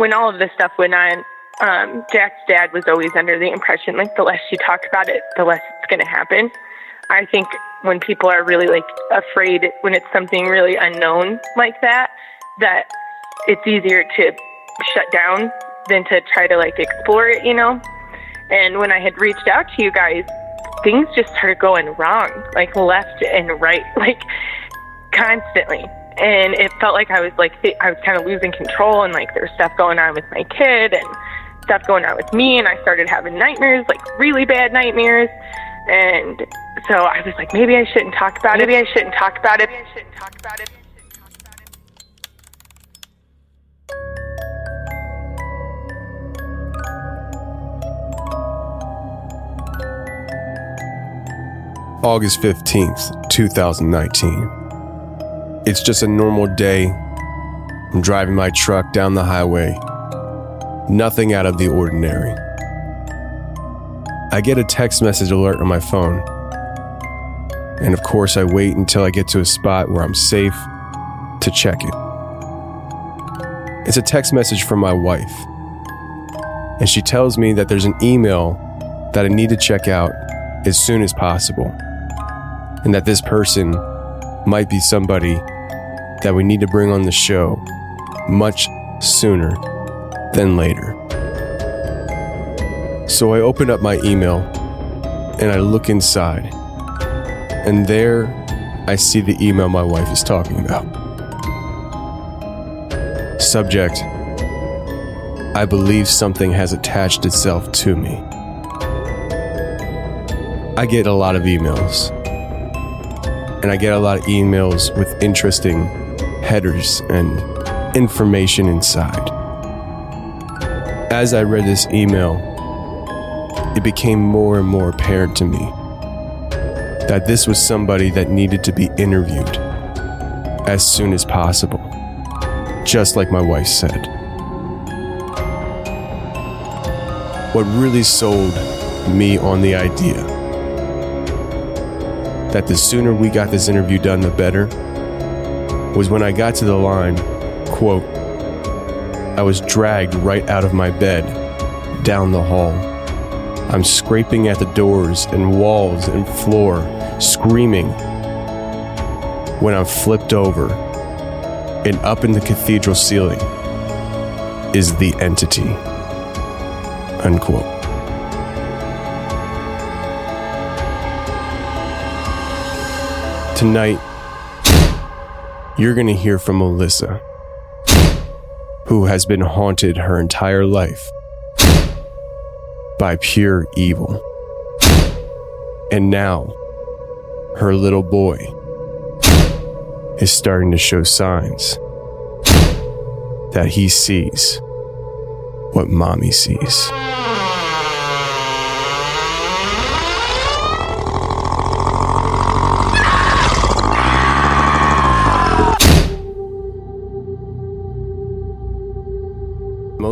When all of this stuff went on, um, Jack's dad was always under the impression like the less you talk about it, the less it's going to happen. I think when people are really like afraid when it's something really unknown like that, that it's easier to shut down than to try to like explore it, you know? And when I had reached out to you guys, things just started going wrong, like left and right, like constantly and it felt like I was like I was kind of losing control and like there was stuff going on with my kid and stuff going on with me and I started having nightmares like really bad nightmares. And so I was like maybe I shouldn't talk about it. Maybe I shouldn't talk about it. Maybe I shouldn't talk about it. August 15th, 2019. It's just a normal day. I'm driving my truck down the highway. Nothing out of the ordinary. I get a text message alert on my phone. And of course, I wait until I get to a spot where I'm safe to check it. It's a text message from my wife. And she tells me that there's an email that I need to check out as soon as possible. And that this person might be somebody that we need to bring on the show much sooner than later. So I open up my email and I look inside, and there I see the email my wife is talking about. Subject I believe something has attached itself to me. I get a lot of emails and I get a lot of emails with interesting headers and information inside. As I read this email, it became more and more apparent to me that this was somebody that needed to be interviewed as soon as possible, just like my wife said. What really sold me on the idea that the sooner we got this interview done, the better, was when I got to the line, quote, I was dragged right out of my bed, down the hall. I'm scraping at the doors and walls and floor, screaming, when I'm flipped over, and up in the cathedral ceiling is the entity. Unquote. Tonight, you're going to hear from Melissa, who has been haunted her entire life by pure evil. And now, her little boy is starting to show signs that he sees what mommy sees.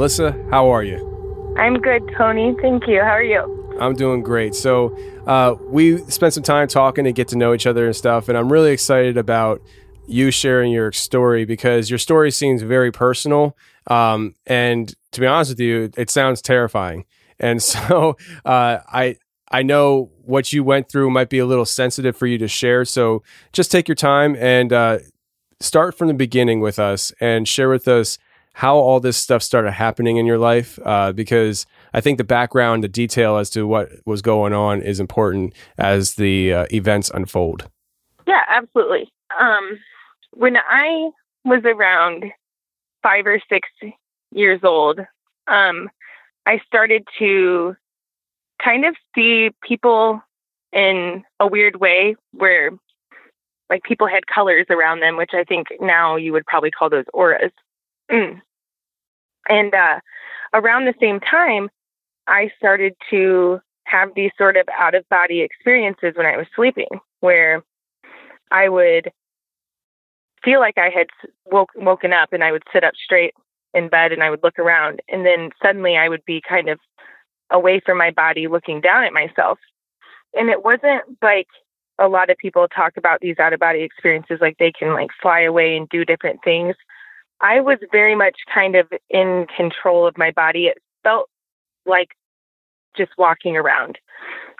Melissa, how are you? I'm good, Tony. Thank you. How are you? I'm doing great. So, uh, we spent some time talking to get to know each other and stuff, and I'm really excited about you sharing your story because your story seems very personal. Um, and to be honest with you, it sounds terrifying. And so, uh, I I know what you went through might be a little sensitive for you to share. So, just take your time and uh, start from the beginning with us and share with us how all this stuff started happening in your life uh, because I think the background, the detail as to what was going on is important as the uh, events unfold. Yeah, absolutely. Um, when I was around five or six years old, um, I started to kind of see people in a weird way where like people had colors around them, which I think now you would probably call those auras. Mm. And uh, around the same time, I started to have these sort of out of body experiences when I was sleeping, where I would feel like I had woke, woken up and I would sit up straight in bed and I would look around. And then suddenly I would be kind of away from my body looking down at myself. And it wasn't like a lot of people talk about these out of body experiences, like they can like fly away and do different things. I was very much kind of in control of my body. It felt like just walking around.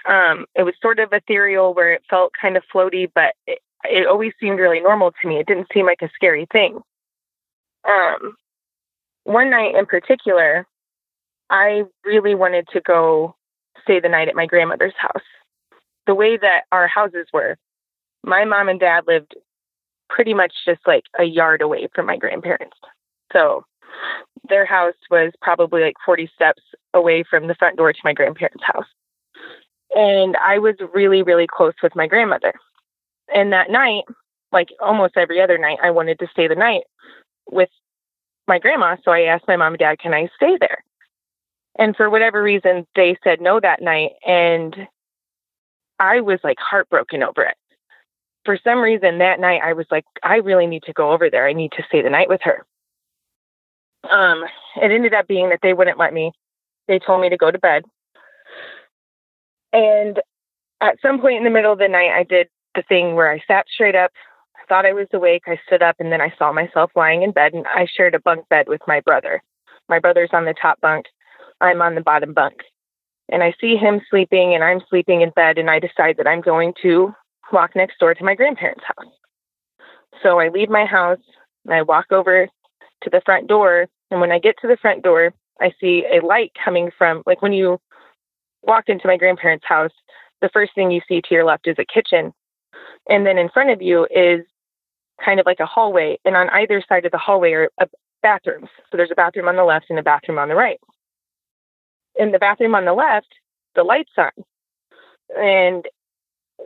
Um, it was sort of ethereal where it felt kind of floaty, but it, it always seemed really normal to me. It didn't seem like a scary thing. Um, one night in particular, I really wanted to go stay the night at my grandmother's house. The way that our houses were, my mom and dad lived pretty much just like a yard away from my grandparents. So their house was probably like 40 steps away from the front door to my grandparents' house. And I was really, really close with my grandmother. And that night, like almost every other night, I wanted to stay the night with my grandma. So I asked my mom and dad, can I stay there? And for whatever reason, they said no that night. And I was like heartbroken over it for some reason that night I was like, I really need to go over there. I need to stay the night with her. Um, it ended up being that they wouldn't let me. They told me to go to bed. And at some point in the middle of the night, I did the thing where I sat straight up. I thought I was awake. I stood up and then I saw myself lying in bed and I shared a bunk bed with my brother. My brother's on the top bunk. I'm on the bottom bunk. And I see him sleeping and I'm sleeping in bed and I decide that I'm going to walk next door to my grandparents' house. So I leave my house and I walk over to the front door. And when I get to the front door, I see a light coming from, like when you walk into my grandparents' house, the first thing you see to your left is a kitchen. And then in front of you is kind of like a hallway. And on either side of the hallway are uh, bathrooms. So there's a bathroom on the left and a bathroom on the right. In the bathroom on the left, the light's on. And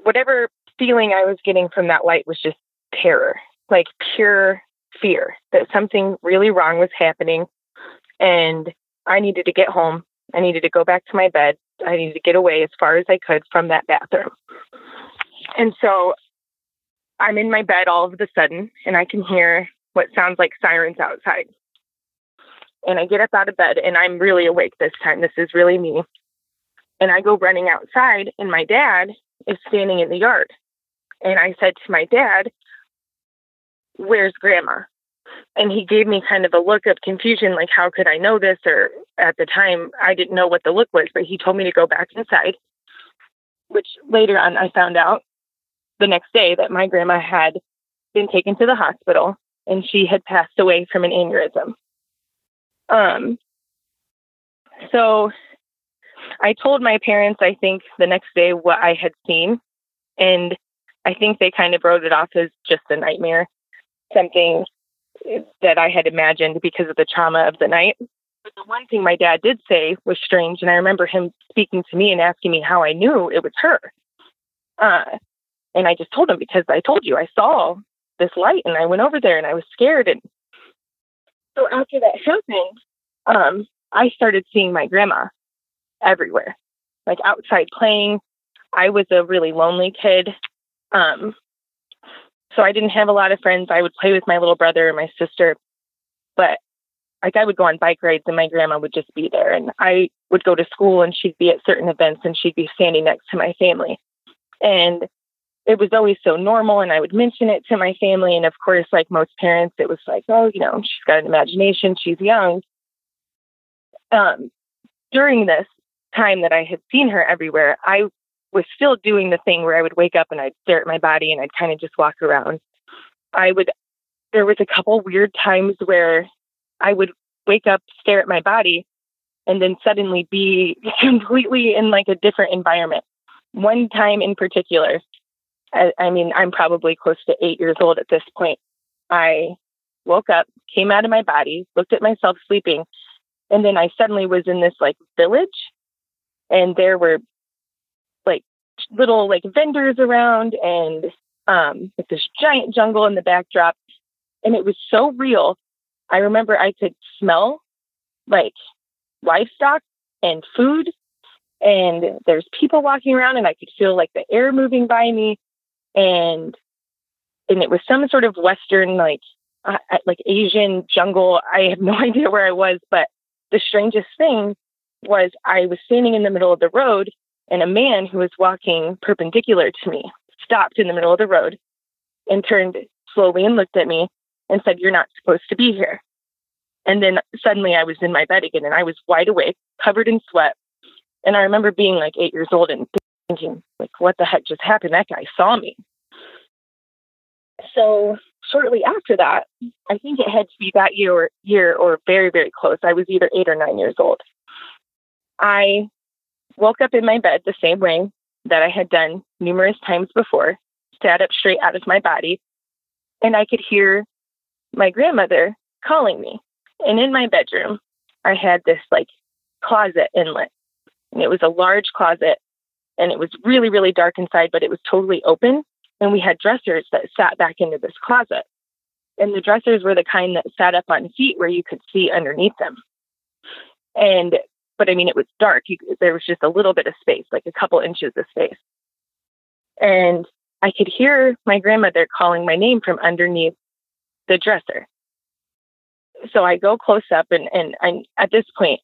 whatever feeling I was getting from that light was just terror, like pure fear that something really wrong was happening. And I needed to get home. I needed to go back to my bed. I needed to get away as far as I could from that bathroom. And so I'm in my bed all of a sudden, and I can hear what sounds like sirens outside. And I get up out of bed, and I'm really awake this time. This is really me. And I go running outside, and my dad is standing in the yard. And I said to my dad, Where's grandma? And he gave me kind of a look of confusion, like, How could I know this? Or at the time, I didn't know what the look was, but he told me to go back inside, which later on I found out the next day that my grandma had been taken to the hospital and she had passed away from an aneurysm. Um, so I told my parents, I think the next day, what I had seen. And I think they kind of wrote it off as just a nightmare, something that I had imagined because of the trauma of the night. But the one thing my dad did say was strange, and I remember him speaking to me and asking me how I knew it was her. Uh, and I just told him because I told you I saw this light, and I went over there, and I was scared. And so after that happened, um, I started seeing my grandma everywhere, like outside playing. I was a really lonely kid. Um, so I didn't have a lot of friends. I would play with my little brother and my sister, but like I would go on bike rides and my grandma would just be there and I would go to school and she'd be at certain events and she'd be standing next to my family. And it was always so normal and I would mention it to my family and of course like most parents it was like, oh, you know, she's got an imagination, she's young. Um during this time that I had seen her everywhere, I was still doing the thing where I would wake up and I'd stare at my body and I'd kind of just walk around. I would there was a couple weird times where I would wake up, stare at my body, and then suddenly be completely in like a different environment. One time in particular, I, I mean, I'm probably close to eight years old at this point. I woke up, came out of my body, looked at myself sleeping, and then I suddenly was in this like village, and there were little like vendors around and um, with this giant jungle in the backdrop. And it was so real. I remember I could smell like livestock and food, and there's people walking around, and I could feel like the air moving by me, and and it was some sort of Western like uh, like Asian jungle. I have no idea where I was, but the strangest thing was I was standing in the middle of the road, and a man who was walking perpendicular to me stopped in the middle of the road and turned slowly and looked at me and said, You're not supposed to be here. And then suddenly I was in my bed again and I was wide awake, covered in sweat. And I remember being like eight years old and thinking, like, what the heck just happened? That guy saw me. So shortly after that, I think it had to be that year or year or very, very close. I was either eight or nine years old. I woke up in my bed the same way that I had done numerous times before, sat up straight out of my body, and I could hear my grandmother calling me. And in my bedroom, I had this like closet inlet. And it was a large closet and it was really, really dark inside, but it was totally open. And we had dressers that sat back into this closet. And the dressers were the kind that sat up on feet where you could see underneath them. And, but I mean, it was dark. You, there was just a little bit of space, like a couple inches of space. And I could hear my grandmother calling my name from underneath the dresser. So I go close up, and and I, at this point,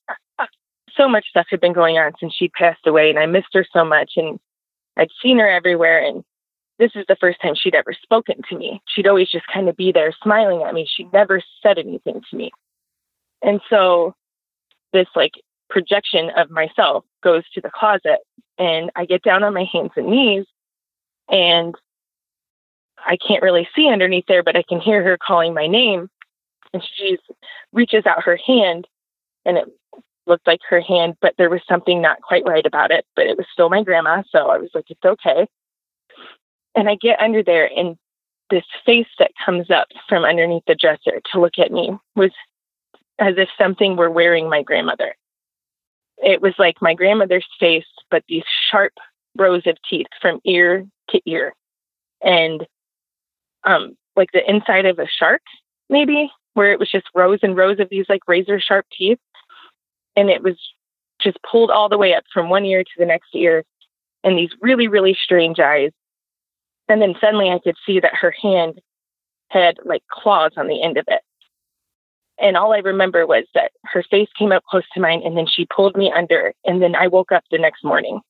so much stuff had been going on since she passed away, and I missed her so much, and I'd seen her everywhere, and this is the first time she'd ever spoken to me. She'd always just kind of be there smiling at me. She never said anything to me. And so this like projection of myself goes to the closet and I get down on my hands and knees and I can't really see underneath there, but I can hear her calling my name. And she reaches out her hand, and it looked like her hand, but there was something not quite right about it. But it was still my grandma, so I was like, it's okay. And I get under there, and this face that comes up from underneath the dresser to look at me was as if something were wearing my grandmother. It was like my grandmother's face, but these sharp rows of teeth from ear to ear. And um, like the inside of a shark, maybe, where it was just rows and rows of these like razor sharp teeth. And it was just pulled all the way up from one ear to the next ear and these really, really strange eyes. And then suddenly I could see that her hand had like claws on the end of it. And all I remember was that her face came up close to mine and then she pulled me under. And then I woke up the next morning.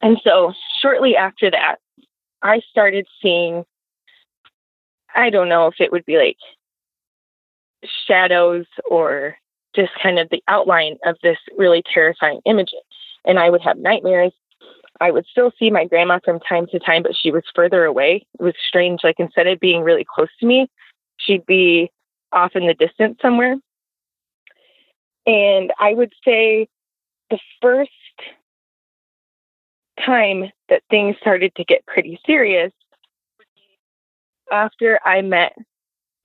And so shortly after that, I started seeing, I don't know if it would be like shadows or just kind of the outline of this really terrifying image. And I would have nightmares. I would still see my grandma from time to time, but she was further away. It was strange. Like instead of being really close to me, she'd be off in the distance somewhere. And I would say the first time that things started to get pretty serious after I met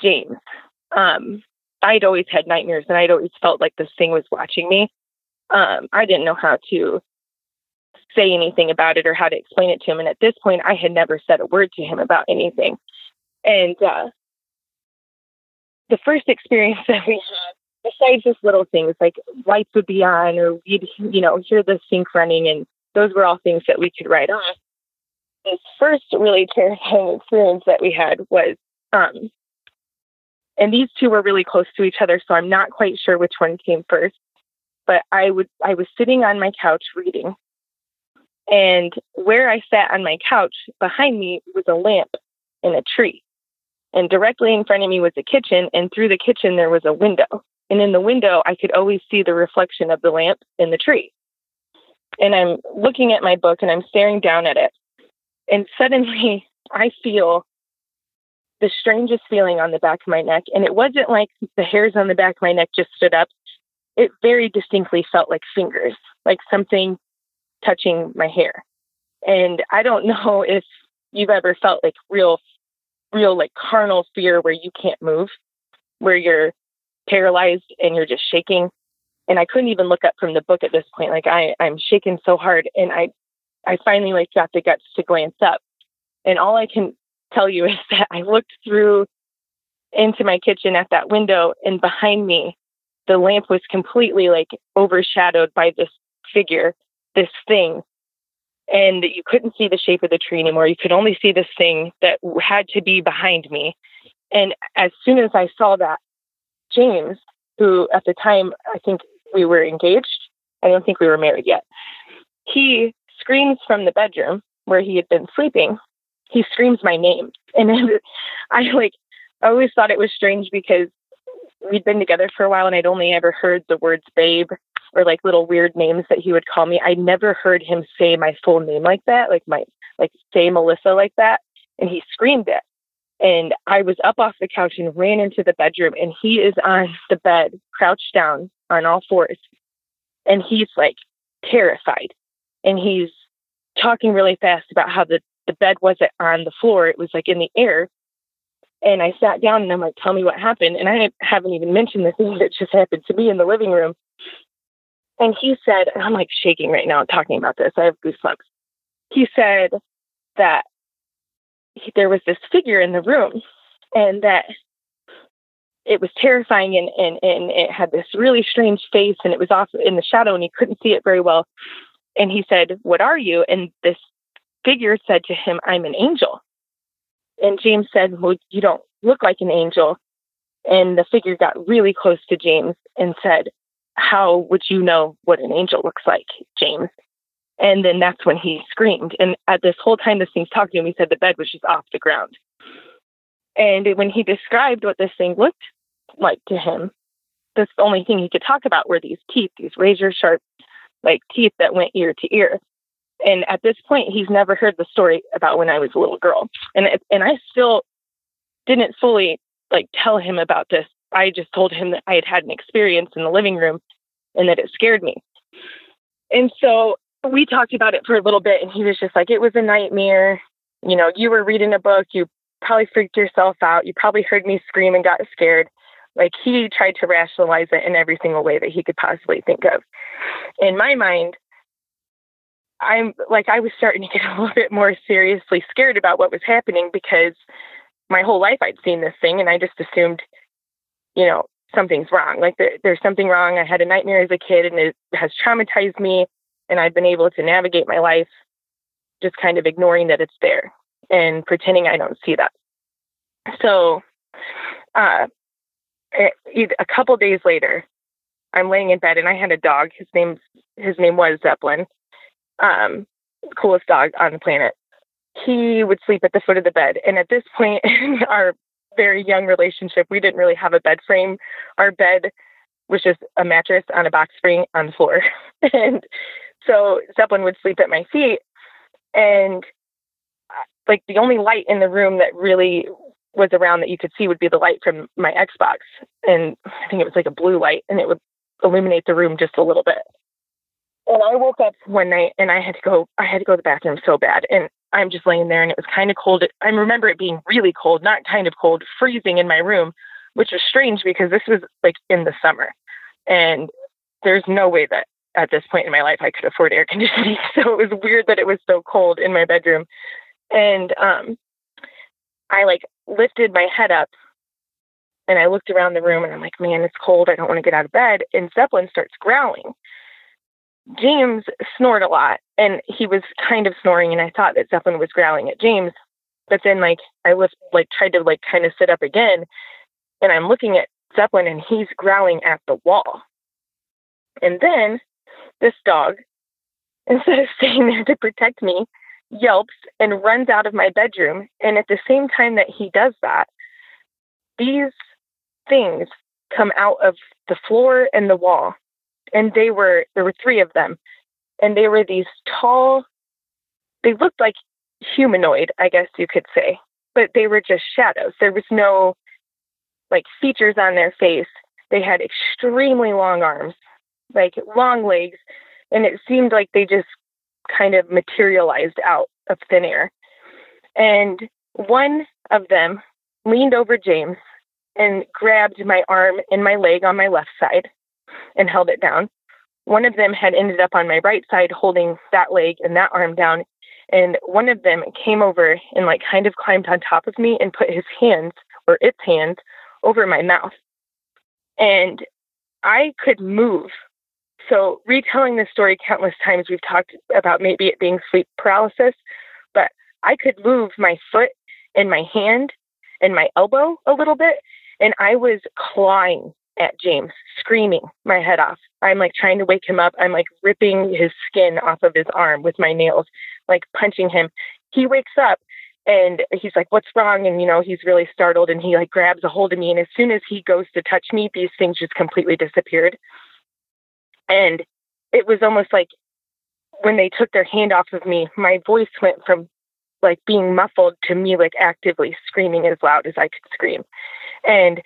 James. Um, I'd always had nightmares and I'd always felt like this thing was watching me. Um, I didn't know how to say anything about it or how to explain it to him. And at this point, I had never said a word to him about anything. And uh, the first experience that we had, besides just little things like lights would be on or we'd, you know, hear the sink running and those were all things that we could write off. The first really terrifying experience that we had was um, and these two were really close to each other, so I'm not quite sure which one came first. But I would I was sitting on my couch reading, and where I sat on my couch behind me was a lamp in a tree, and directly in front of me was a kitchen, and through the kitchen there was a window, and in the window I could always see the reflection of the lamp in the tree. And I'm looking at my book and I'm staring down at it, and suddenly I feel the strangest feeling on the back of my neck. And it wasn't like the hairs on the back of my neck just stood up. It very distinctly felt like fingers, like something touching my hair. And I don't know if you've ever felt like real, real like carnal fear where you can't move, where you're paralyzed and you're just shaking. And I couldn't even look up from the book at this point. Like I, I'm shaking so hard. And I, I finally like got the guts to glance up. And all I can tell you is that I looked through into my kitchen at that window, and behind me, the lamp was completely like overshadowed by this figure, this thing. And you couldn't see the shape of the tree anymore. You could only see this thing that had to be behind me. And as soon as I saw that, James, who at the time I think we were engaged, I don't think we were married yet, he screams from the bedroom where he had been sleeping he screams my name. And I like, I always thought it was strange because we'd been together for a while and I'd only ever heard the words babe or like little weird names that he would call me. I'd never heard him say my full name like that, like my, like say Melissa like that. And he screamed it. And I was up off the couch and ran into the bedroom and he is on the bed, crouched down on all fours. And he's like terrified. And he's talking really fast about how the the bed wasn't on the floor, it was like in the air. And I sat down and I'm like, tell me what happened. And I haven't even mentioned thing that just happened to me in the living room. And he said, and I'm like shaking right now talking about this. I have goosebumps. He said that he, there was this figure in the room and that it was terrifying and, and, and it had this really strange face and it was off in the shadow and he couldn't see it very well. And he said, What are you? And this figure said to him, I'm an angel. And James said, Well, you don't look like an angel. And the figure got really close to James and said, How would you know what an angel looks like, James? And then that's when he screamed. And at this whole time this thing's talking to him, he said the bed was just off the ground. And when he described what this thing looked like to him, the only thing he could talk about were these teeth, these razor sharp like teeth that went ear to ear. And at this point, he's never heard the story about when I was a little girl. And and I still didn't fully like tell him about this. I just told him that I had had an experience in the living room and that it scared me. And so we talked about it for a little bit and he was just like it was a nightmare. You know, you were reading a book, you probably freaked yourself out. You probably heard me scream and got scared. Like he tried to rationalize it in every single way that he could possibly think of. In my mind, I'm like, I was starting to get a little bit more seriously scared about what was happening because my whole life I'd seen this thing and I just assumed, you know, something's wrong. Like there, there's something wrong. I had a nightmare as a kid and it has traumatized me. And I've been able to navigate my life just kind of ignoring that it's there and pretending I don't see that. So, uh, a couple days later, I'm laying in bed and I had a dog. His name his name was Zeppelin, um, coolest dog on the planet. He would sleep at the foot of the bed. And at this point in our very young relationship, we didn't really have a bed frame. Our bed was just a mattress on a box spring on the floor. and so Zeppelin would sleep at my feet. And uh, like the only light in the room that really was around that you could see would be the light from my Xbox. And I think it was like a blue light and it would illuminate the room just a little bit. And I woke up one night and I had to go, I had to go to the bathroom so bad. And I'm just laying there and it was kind of cold. I remember it being really cold, not kind of cold, freezing in my room, which was strange because this was like in the summer. And there's no way that at this point in my life I could afford air conditioning. So it was weird that it was so cold in my bedroom. And um, I like lifted my head up and I looked around the room and I'm like, man, it's cold. I don't want to get out of bed. And Zeppelin starts growling. James snored a lot and he was kind of snoring and I thought that Zeppelin was growling at James. But then like I was like tried to like kind of sit up again and I'm looking at Zeppelin and he's growling at the wall. And then this dog, instead of staying there to protect me, yelps and runs out of my bedroom. And at the same time that he does that, these things come out of the floor and the wall. And they were, there were three of them. And they were these tall, they looked like humanoid, I guess you could say, but they were just shadows. There was no like features on their face. They had extremely long arms, like long legs, and it seemed like they just kind of materialized out of thin air. And one of them leaned over James and grabbed my arm and my leg on my left side and held it down. One of them had ended up on my right side holding that leg and that arm down. And one of them came over and like kind of climbed on top of me and put his hands or its hands over my mouth. And I could move. So, retelling this story countless times, we've talked about maybe it being sleep paralysis, but I could move my foot and my hand and my elbow a little bit. And I was clawing at James, screaming my head off. I'm like trying to wake him up. I'm like ripping his skin off of his arm with my nails, like punching him. He wakes up and he's like what's wrong and you know he's really startled and he like grabs a hold of me and as soon as he goes to touch me these things just completely disappeared and it was almost like when they took their hand off of me my voice went from like being muffled to me like actively screaming as loud as i could scream and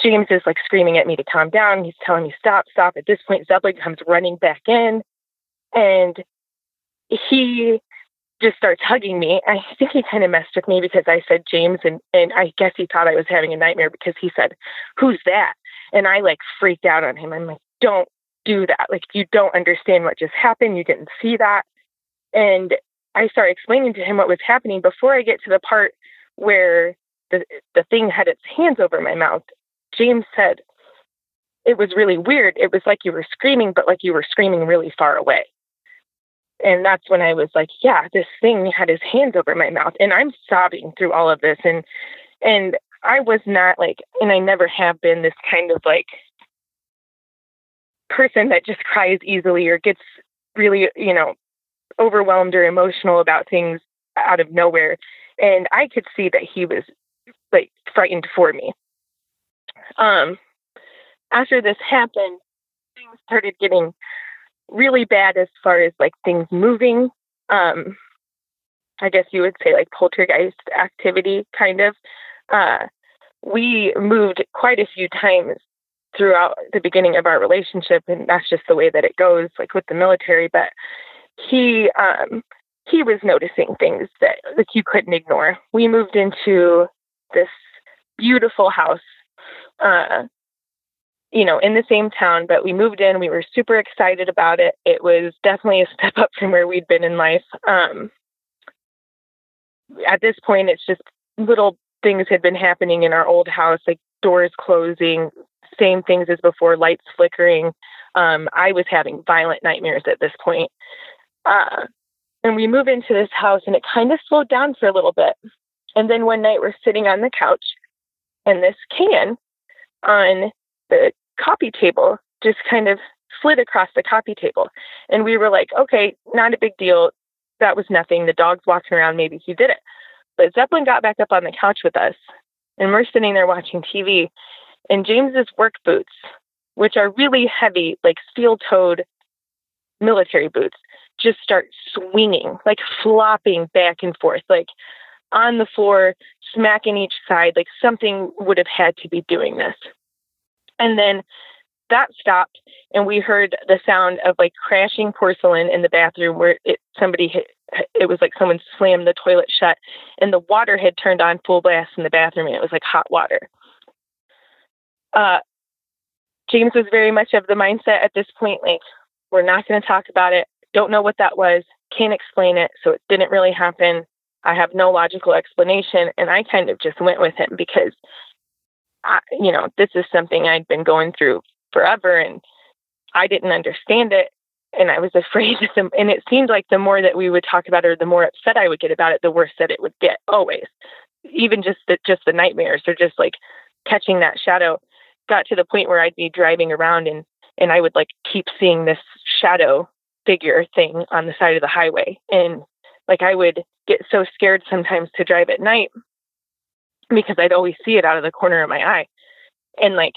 james is like screaming at me to calm down he's telling me stop stop at this point zeppelin comes running back in and he just starts hugging me. I think he kind of messed with me because I said James, and and I guess he thought I was having a nightmare because he said, "Who's that?" And I like freaked out on him. I'm like, "Don't do that. Like you don't understand what just happened. You didn't see that." And I started explaining to him what was happening before I get to the part where the the thing had its hands over my mouth. James said, "It was really weird. It was like you were screaming, but like you were screaming really far away." and that's when I was like, yeah, this thing had his hands over my mouth and I'm sobbing through all of this and and I was not like and I never have been this kind of like person that just cries easily or gets really, you know, overwhelmed or emotional about things out of nowhere. And I could see that he was like frightened for me. Um after this happened, things started getting really bad as far as like things moving. Um, I guess you would say like poltergeist activity, kind of. Uh, we moved quite a few times throughout the beginning of our relationship, and that's just the way that it goes, like with the military. But he um, he was noticing things that like you couldn't ignore. We moved into this beautiful house uh, you know, in the same town, but we moved in. We were super excited about it. It was definitely a step up from where we'd been in life. Um, at this point, it's just little things had been happening in our old house, like doors closing, same things as before, lights flickering. Um, I was having violent nightmares at this point. Uh, and we move into this house, and it kind of slowed down for a little bit. And then one night, we're sitting on the couch, and this can on the copy table just kind of slid across the copy table. And we were like, okay, not a big deal. That was nothing. The dog's walking around. Maybe he did it. But Zeppelin got back up on the couch with us, and we're sitting there watching TV. And James's work boots, which are really heavy, like steel toed military boots, just start swinging, like flopping back and forth, like on the floor, smacking each side, like something would have had to be doing this. And then that stopped, and we heard the sound of like crashing porcelain in the bathroom where it, somebody hit, it was like someone slammed the toilet shut, and the water had turned on full blast in the bathroom, and it was like hot water. Uh, James was very much of the mindset at this point, like, we're not going to talk about it. Don't know what that was. Can't explain it. So it didn't really happen. I have no logical explanation. And I kind of just went with him because I, you know, this is something I'd been going through forever and I didn't understand it. And I was afraid of them. And it seemed like the more that we would talk about it or the more upset I would get about it, the worse that it would get always. Even just the, just the nightmares or just like catching that shadow got to the point where I'd be driving around and and I would like keep seeing this shadow figure thing on the side of the highway and like I would get so scared sometimes to drive at night because I'd always see it out of the corner of my eye and like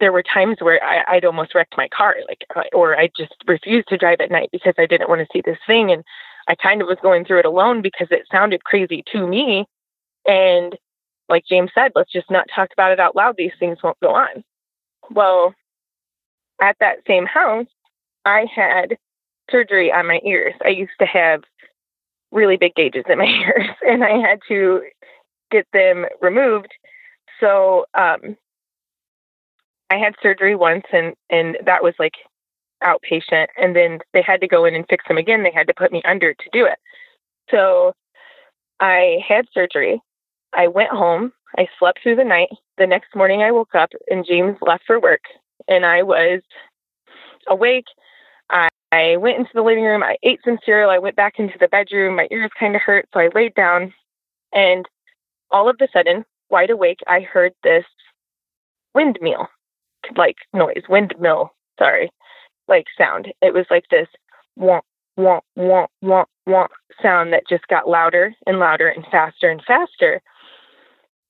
there were times where I, would almost wrecked my car, like, uh, or I just refused to drive at night because I didn't want to see this thing. And I kind of was going through it alone because it sounded crazy to me. And like James said, let's just not talk about it out loud. These things won't go on. Well, at that same house, I had surgery on my ears. I used to have really big gauges in my ears, and I had to get them removed. So um, I had surgery once, and and that was like outpatient, and then they had to go in and fix them again. They had to put me under to do it. So I had surgery. I went home. I slept through the night. The next morning, I woke up, and James left for work, and I was awake. I, went into the living room. I ate some cereal. I went back into the bedroom. My ears kind of hurt, so I laid down, and all of a sudden, wide awake, I heard this windmill like noise, windmill, sorry, like sound. It was like this womp, womp, womp, womp, womp sound that just got louder and louder and faster and faster.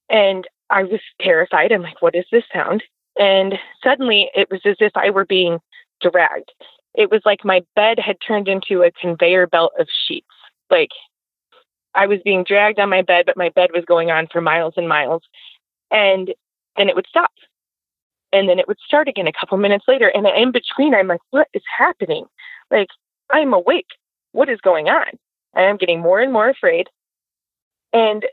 And I was terrified. I'm like, what is this sound? And suddenly it was as if I were being dragged. It was like my bed had turned into a conveyor belt of sheets. Like I was being dragged on my bed, but my bed was going on for miles and miles. And then it would stop. And then it would start again a couple minutes later. And in between i'm like what is happening? Like i'm awake. What is going on? And i'm getting more and more afraid. And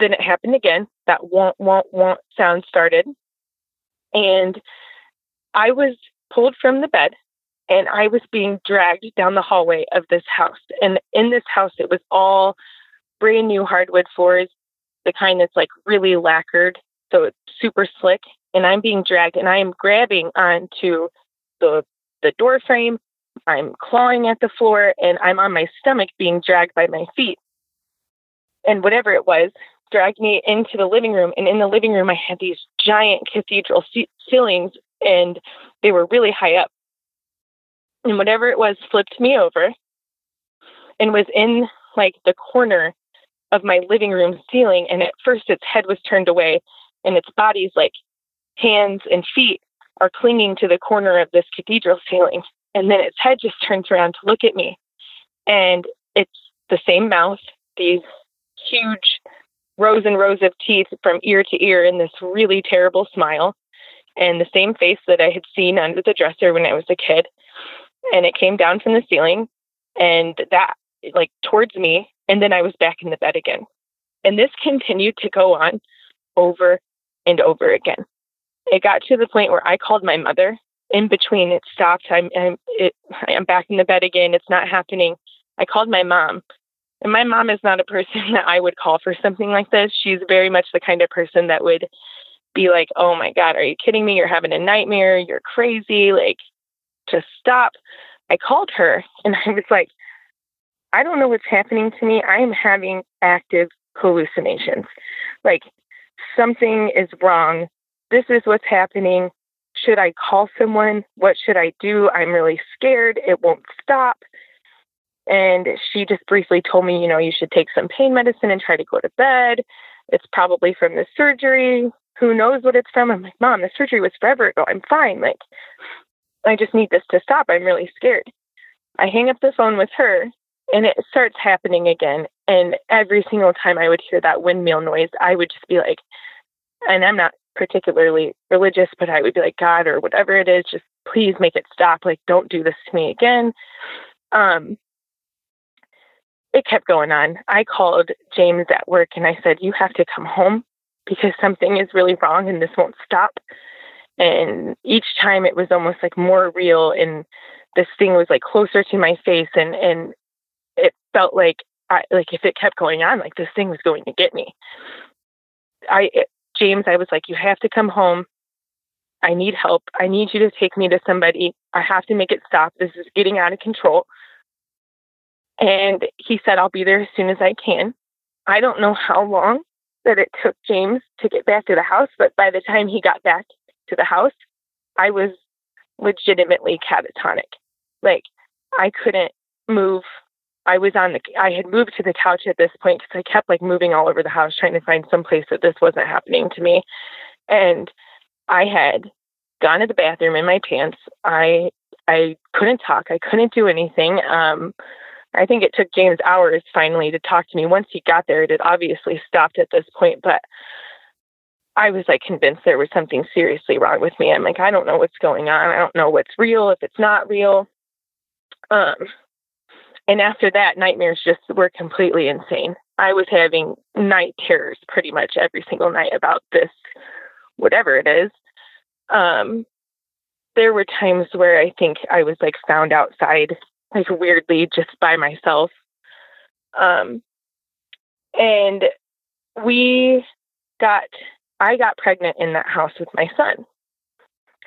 then it happened again. That want want want sound started. And i was pulled from the bed and i was being dragged down the hallway of this house and in this house it was all brand new hardwood floors the kind that's like really lacquered so it's super slick and I'm being dragged and I am grabbing onto the the door frame. I'm clawing at the floor and I'm on my stomach being dragged by my feet. And whatever it was, dragged me into the living room. And in the living room, I had these giant cathedral ceilings and they were really high up. And whatever it was flipped me over and was in like the corner of my living room ceiling. And at first, its head was turned away and its body's like hands and feet are clinging to the corner of this cathedral ceiling. And then its head just turns around to look at me. And it's the same mouth, these huge rows and rows of teeth from ear to ear, and this really terrible smile, and the same face that I had seen under the dresser when I was a kid. And it came down from the ceiling and that, like, towards me. And then I was back in the bed again. And this continued to go on over and over again it got to the point where I called my mother. In between, it stopped. I'm I'm, it, I'm back in the bed again. It's not happening. I called my mom, and my mom is not a person that I would call for something like this. She's very much the kind of person that would be like, "Oh my God, are you kidding me? You're having a nightmare. You're crazy. Like, just stop." I called her, and I was like, "I don't know what's happening to me. I am having active hallucinations. Like, something is wrong this is what's happening. Should I call someone? What should I do? I'm really scared. It won't stop. And she just briefly told me, you know, you should take some pain medicine and try to go to bed. It's probably from the surgery. Who knows what it's from? I'm like, Mom, the surgery was forever ago. I'm fine. Like, I just need this to stop. I'm really scared. I hang up the phone with her and it starts happening again. And every single time I would hear that windmill noise, I would just be like, and I'm not particularly religious, but I would be like, God, or whatever it is, just please make it stop. Like, don't do this to me again. Um, it kept going on. I called James at work and I said, You have to come home because something is really wrong and this won't stop. And each time it was almost like more real and this thing was like closer to my face and and it felt like I like if it kept going on, like this thing was going to get me. I James, I was like, you have to come home. I need help. I need you to take me to somebody. I have to make it stop. This is getting out of control. And he said, I'll be there as soon as I can. I don't know how long that it took James to get back to the house, but by the time he got back to the house, I was legitimately catatonic. Like I couldn't move. I was on the I had moved to the couch at this point because I kept like moving all over the house trying to find some place that this wasn't happening to me. And I had gone to the bathroom in my pants. I I couldn't talk. I couldn't do anything. Um I think it took James hours finally to talk to me. Once he got there, it had obviously stopped at this point, but I was like convinced there was something seriously wrong with me. I'm like, I don't know what's going on. I don't know what's real, if it's not real. Um, and after that, nightmares just were completely insane. I was having night terrors pretty much every single night about this, whatever it is. Um, there were times where I think I was like found outside, like weirdly, just by myself. Um, and we got I got pregnant in that house with my son.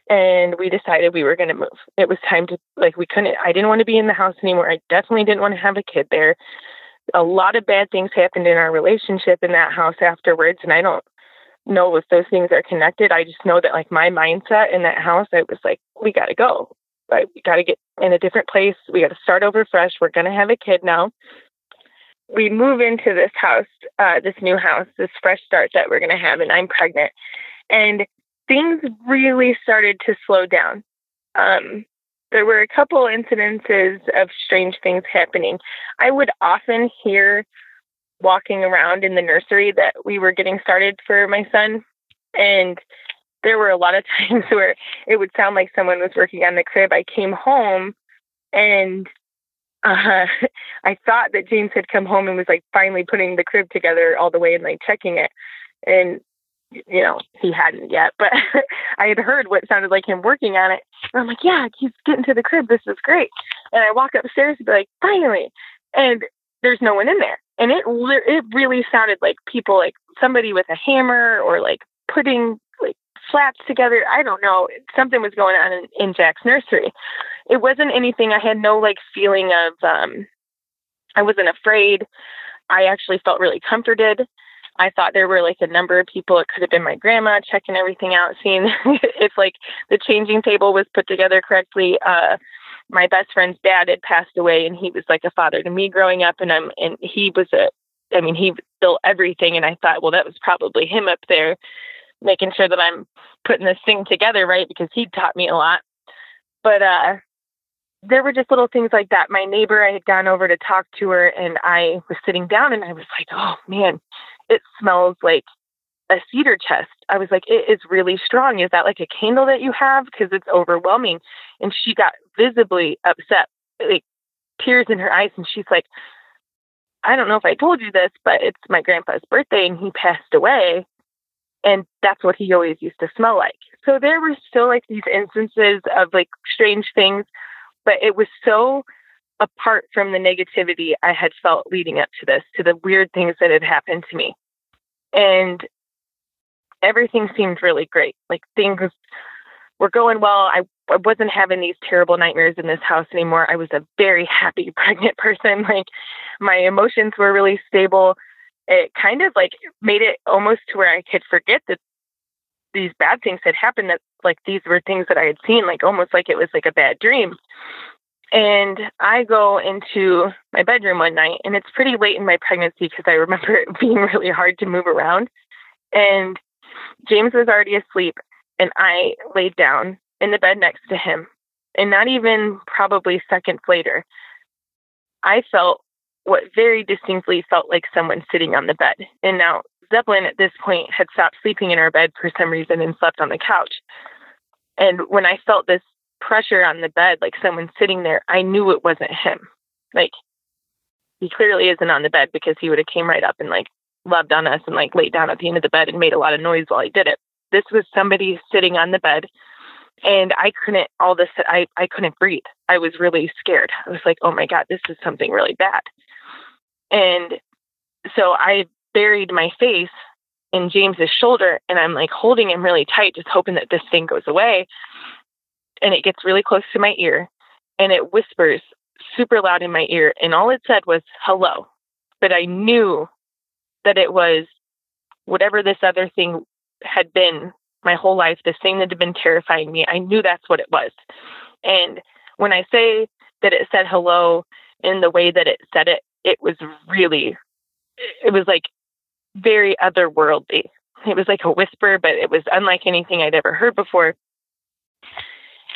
And we decided we were going to move. It was time to, like, we couldn't, I didn't want to be in the house anymore. I definitely didn't want to have a kid there. A lot of bad things happened in our relationship in that house afterwards. And I don't know if those things are connected. I just know that, like, my mindset in that house, I was like, we got to go. Right? We got to get in a different place. We got to start over fresh. We're going to have a kid now we move into this house, uh, this new house, this fresh start that we're going to have, and I'm pregnant. And things really started to slow down. Um, there were a couple incidences of strange things happening. I would often hear walking around in the nursery that we were getting started for my son. And there were a lot of times where it would sound like someone was working on the crib. I came home and uh, I thought that James had come home and was like finally putting the crib together all the way and like checking it. And, you know, he hadn't yet, but I had heard what sounded like him working on it. And I'm like, yeah, he's getting to the crib. This is great. And I walk upstairs and be like, finally. And there's no one in there. And it, it really sounded like people, like somebody with a hammer or like putting like slats together. I don't know. Something was going on in, in Jack's nursery it wasn't anything. I had no like feeling of um I wasn't afraid. I actually felt really comforted. I thought there were like a number of people. It could have been my grandma checking everything out, seeing if like the changing table was put together correctly. Uh, my best friend's dad had passed away, and he was like a father to me growing up, and I'm and he was a, I mean, he built everything, and I thought, well, that was probably him up there, making sure that I'm putting this thing together right because he taught me a lot. But uh, there were just little things like that. My neighbor, I had gone over to talk to her and I was sitting down and I was like, oh man, it smells like a cedar chest. I was like, it is really strong. Is that like a candle that you have? Because it's overwhelming. And she got visibly upset, like tears in her eyes. And she's like, I don't know if I told you this, but it's my grandpa's birthday and he passed away. And that's what he always used to smell like. So there were still like these instances of like strange things but it was so apart from the negativity I had felt leading up to this, to the weird things that had happened to me. And everything seemed really great. Like things were going well. I, I wasn't having these terrible nightmares in this house anymore. I was a very happy pregnant person. Like my emotions were really stable. It kind of like made it almost to where I could forget that these bad things had happened that like these were things that I had seen, like almost like it was like a bad dream. And I go into my bedroom one night, and it's pretty late in my pregnancy because I remember it being really hard to move around. And James was already asleep, and I laid down in the bed next to him. And not even probably seconds later, I felt what very distinctly felt like someone sitting on the bed. And now Zeppelin at this point had stopped sleeping in our bed for some reason and slept on the couch. And when I felt this pressure on the bed, like someone sitting there, I knew it wasn't him. Like he clearly isn't on the bed because he would have came right up and like loved on us and like laid down at the end of the bed and made a lot of noise while he did it. This was somebody sitting on the bed and I couldn't all this I, I couldn't breathe. I was really scared. I was like, oh my God, this is something really bad. And so I buried my face in James's shoulder and I'm like holding him really tight, just hoping that this thing goes away. And it gets really close to my ear and it whispers super loud in my ear. And all it said was hello. But I knew that it was whatever this other thing had been my whole life, this thing that had been terrifying me, I knew that's what it was. And when I say that it said hello in the way that it said it, it was really, it was like very otherworldly. It was like a whisper, but it was unlike anything I'd ever heard before.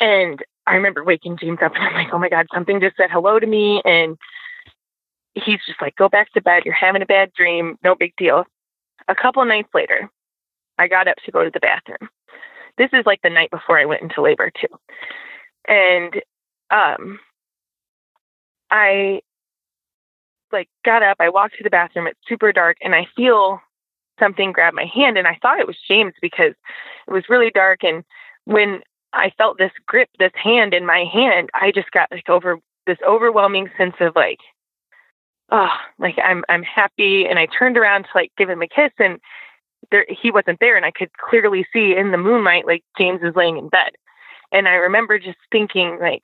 And I remember waking James up and I'm like, oh my God, something just said hello to me. And he's just like, go back to bed. You're having a bad dream. No big deal. A couple nights later, I got up to go to the bathroom. This is like the night before I went into labor, too. And um, I like got up, I walked to the bathroom, it's super dark, and I feel something grab my hand. And I thought it was James because it was really dark. And when I felt this grip, this hand in my hand, I just got like over this overwhelming sense of like, oh, like I'm I'm happy. And I turned around to like give him a kiss, and there he wasn't there, and I could clearly see in the moonlight like James is laying in bed. And I remember just thinking like,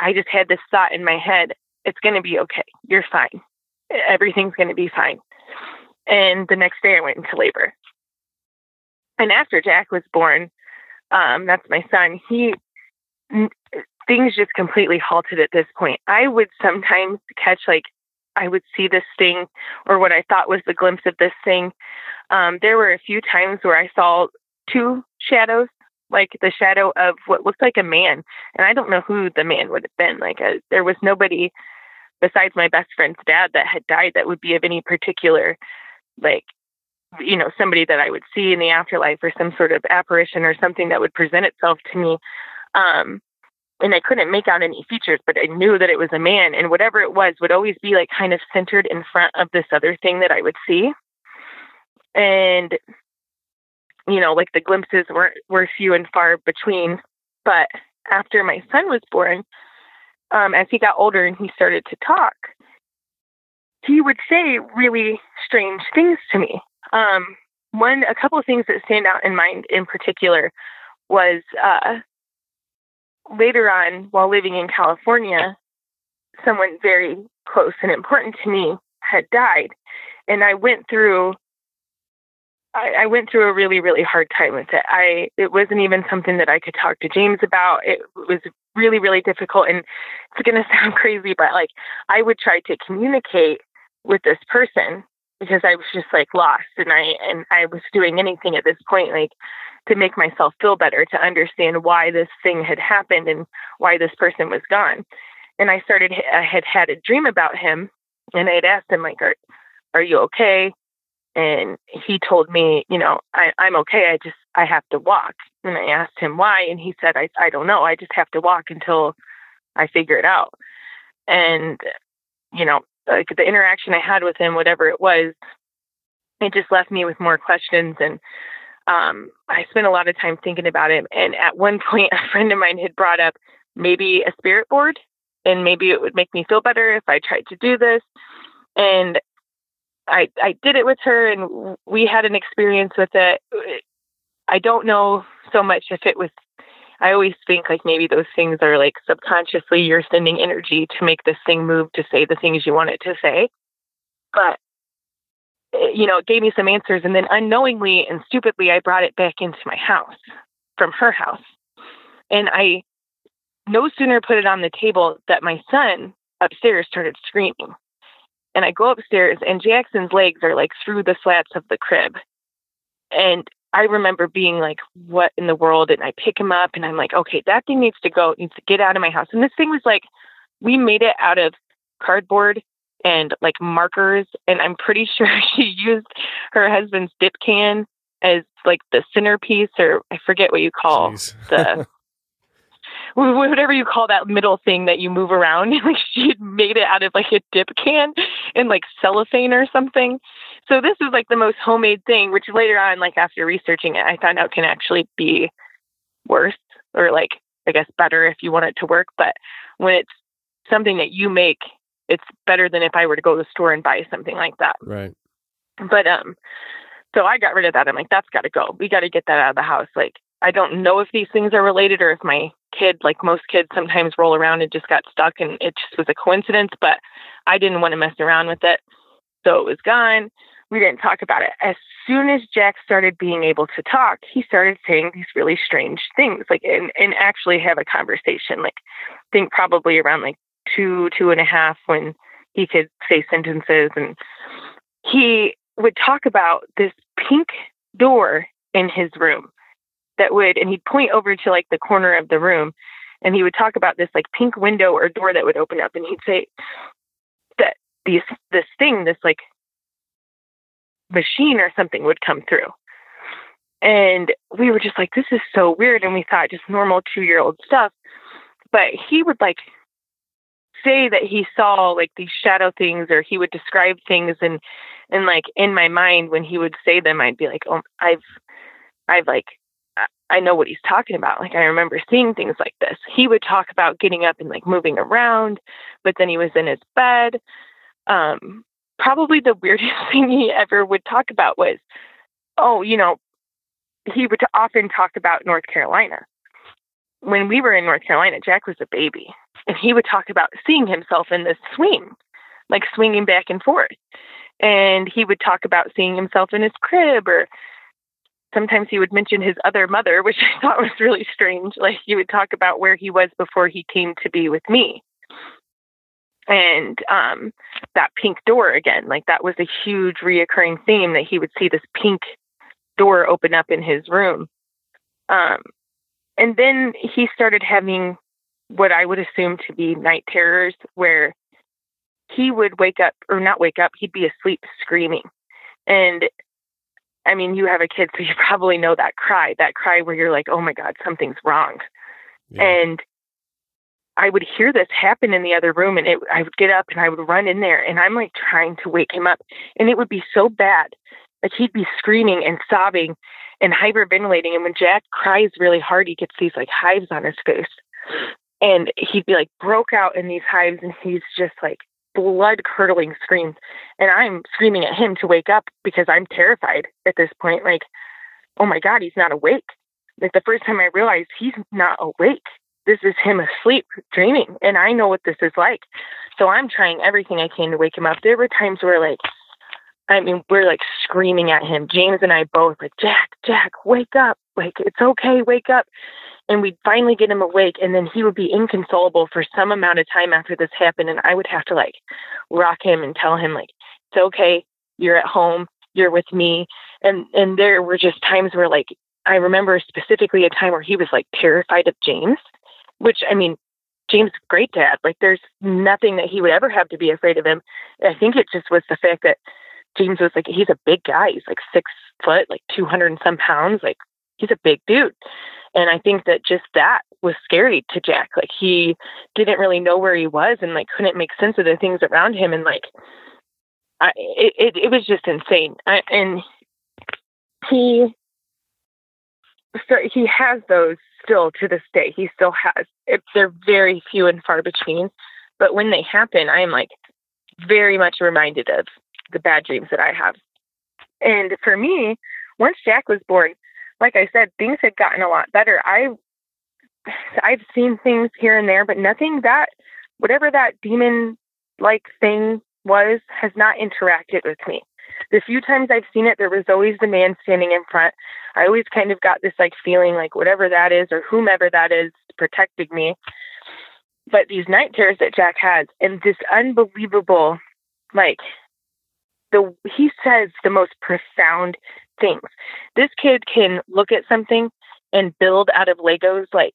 I just had this thought in my head: it's going to be okay. You're fine. Everything's going to be fine. And the next day, I went into labor. And after Jack was born, um, that's my son. He things just completely halted at this point. I would sometimes catch like I would see this thing or what I thought was the glimpse of this thing. Um, there were a few times where I saw two shadows, like the shadow of what looked like a man, and I don't know who the man would have been. Like a, uh, there was nobody besides my best friend's dad that had died that would be of any particular like you know somebody that I would see in the afterlife or some sort of apparition or something that would present itself to me. Um, and I couldn't make out any features, but I knew that it was a man, and whatever it was would always be like kind of centered in front of this other thing that I would see. And you know, like the glimpses were were few and far between. But after my son was born, um, as he got older and he started to talk, he would say really strange things to me. Um, one, a couple of things that stand out in mind in particular was uh, later on, while living in California, someone very close and important to me had died, and I went through. I, I went through a really, really hard time with it. I it wasn't even something that I could talk to James about. It was really, really difficult, and it's going to sound crazy, but like I would try to communicate with this person because I was just like lost and I and I was doing anything at this point like to make myself feel better to understand why this thing had happened and why this person was gone. And I started I had had a dream about him and I had asked him like are are you okay? And he told me, you know, I, I'm okay. I just I have to walk. And I asked him why and he said I I don't know. I just have to walk until I figure it out. And you know, like the interaction I had with him, whatever it was, it just left me with more questions. And um, I spent a lot of time thinking about it. And at one point, a friend of mine had brought up maybe a spirit board, and maybe it would make me feel better if I tried to do this. And I I did it with her, and we had an experience with it. I don't know so much if it was I always think like maybe those things are like subconsciously you're sending energy to make this thing move to say the things you want it to say. But eh, you know, it gave me some answers and then unknowingly and stupidly I brought it back into my house from her house. And I no sooner put it on the table that my son upstairs started screaming. And I go upstairs and Jackson's legs are like through the slats of the crib. And I remember being like, what in the world? And I pick him up and I'm like, okay, that thing needs to go, it needs to get out of my house. And this thing was like, we made it out of cardboard and like markers. And I'm pretty sure she used her husband's dip can as like the centerpiece, or I forget what you call the whatever you call that middle thing that you move around. like she had made it out of like a dip can and like cellophane or something. So this is like the most homemade thing, which later on, like after researching it, I found out can actually be worse or like I guess better if you want it to work. But when it's something that you make, it's better than if I were to go to the store and buy something like that. Right. But um so I got rid of that. I'm like, that's gotta go. We gotta get that out of the house. Like I don't know if these things are related or if my kid, like most kids, sometimes roll around and just got stuck and it just was a coincidence, but I didn't want to mess around with it. So it was gone. we didn't talk about it. As soon as Jack started being able to talk, he started saying these really strange things, like and, and actually have a conversation. Like think probably around like two, two and a half when he could say sentences and he would talk about this pink door in his room that would and he'd point over to like the corner of the room and he would talk about this like pink window or door that would open up and he'd say that these this thing this like machine or something would come through. And we were just like this is so weird and we thought just normal two year old stuff. But he would like say that he saw like these shadow things or he would describe things and and like in my mind when he would say them i'd be like oh i've i've like I know what he's talking about. Like I remember seeing things like this. He would talk about getting up and like moving around, but then he was in his bed. Um, probably the weirdest thing he ever would talk about was, oh, you know, he would often talk about North Carolina. When we were in North Carolina, Jack was a baby, and he would talk about seeing himself in this swing, like swinging back and forth. And he would talk about seeing himself in his crib or sometimes he would mention his other mother, which I thought was really strange. Like he would talk about where he was before he came to be with me. And um, that pink door again, like that was a huge reoccurring theme that he would see this pink door open up in his room. Um, and then he started having what I would assume to be night terrors where he would wake up or not wake up, he'd be asleep screaming. And I mean, you have a kid, so you probably know that cry, that cry where you're like, oh my God, something's wrong. Yeah. And I would hear this happen in the other room, and it, I would get up and I would run in there, and I'm like trying to wake him up. And it would be so bad. Like he'd be screaming and sobbing and hyperventilating. And when Jack cries really hard, he gets these like hives on his face. And he'd be like broke out in these hives, and he's just like blood curdling screams. And I'm screaming at him to wake up because I'm terrified at this point. Like, oh my God, he's not awake. Like the first time I realized he's not awake. This is him asleep, dreaming. And I know what this is like. So I'm trying everything I can to wake him up. There were times where, like, I mean, we're like screaming at him. James and I both, like, Jack, Jack, wake up. Like, it's okay, wake up and we'd finally get him awake and then he would be inconsolable for some amount of time after this happened and i would have to like rock him and tell him like it's okay. You're at home. You're with me. And and there were just times where like i remember specifically a time where he was like terrified of james which i mean james great dad. Like there's nothing that he would ever have to be afraid of him. I think it just was the fact that james was like he's a big guy. He's like six foot like 200 and some pounds. Like he's a big dude and I think that just that was scary to Jack. Like he didn't really know where he was and like couldn't make sense of the things around him. And like, I, it, it, it was just insane. I, and he, so he has those still to this day. He still has, it, they're very few and far between, but when they happen, I am like very much reminded of the bad dreams that I have. And for me, once Jack was born, like I said, things had gotten a lot better. I I've seen things here and there, but nothing that whatever that demon like thing was has not interacted with me. The few times I've seen it, there was always the man standing in front. I always kind of got this like feeling like whatever that is or whomever that is protecting me. But these night terrors that Jack has and this unbelievable like the he says the most profound things. This kid can look at something and build out of Legos like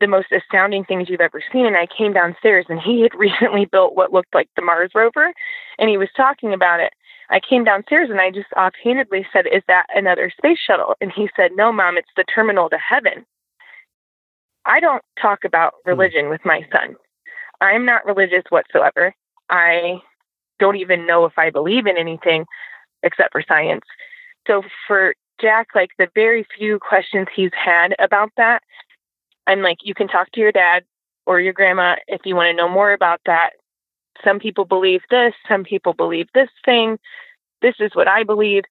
the most astounding things you've ever seen. And I came downstairs and he had recently built what looked like the Mars rover and he was talking about it. I came downstairs and I just offhandedly said, Is that another space shuttle? And he said, No, mom, it's the terminal to heaven. I don't talk about hmm. religion with my son. I'm not religious whatsoever. I don't even know if I believe in anything except for science. So for Jack, like the very few questions he's had about that, I'm like, you can talk to your dad or your grandma if you want to know more about that. Some people believe this, some people believe this thing. This is what I believe.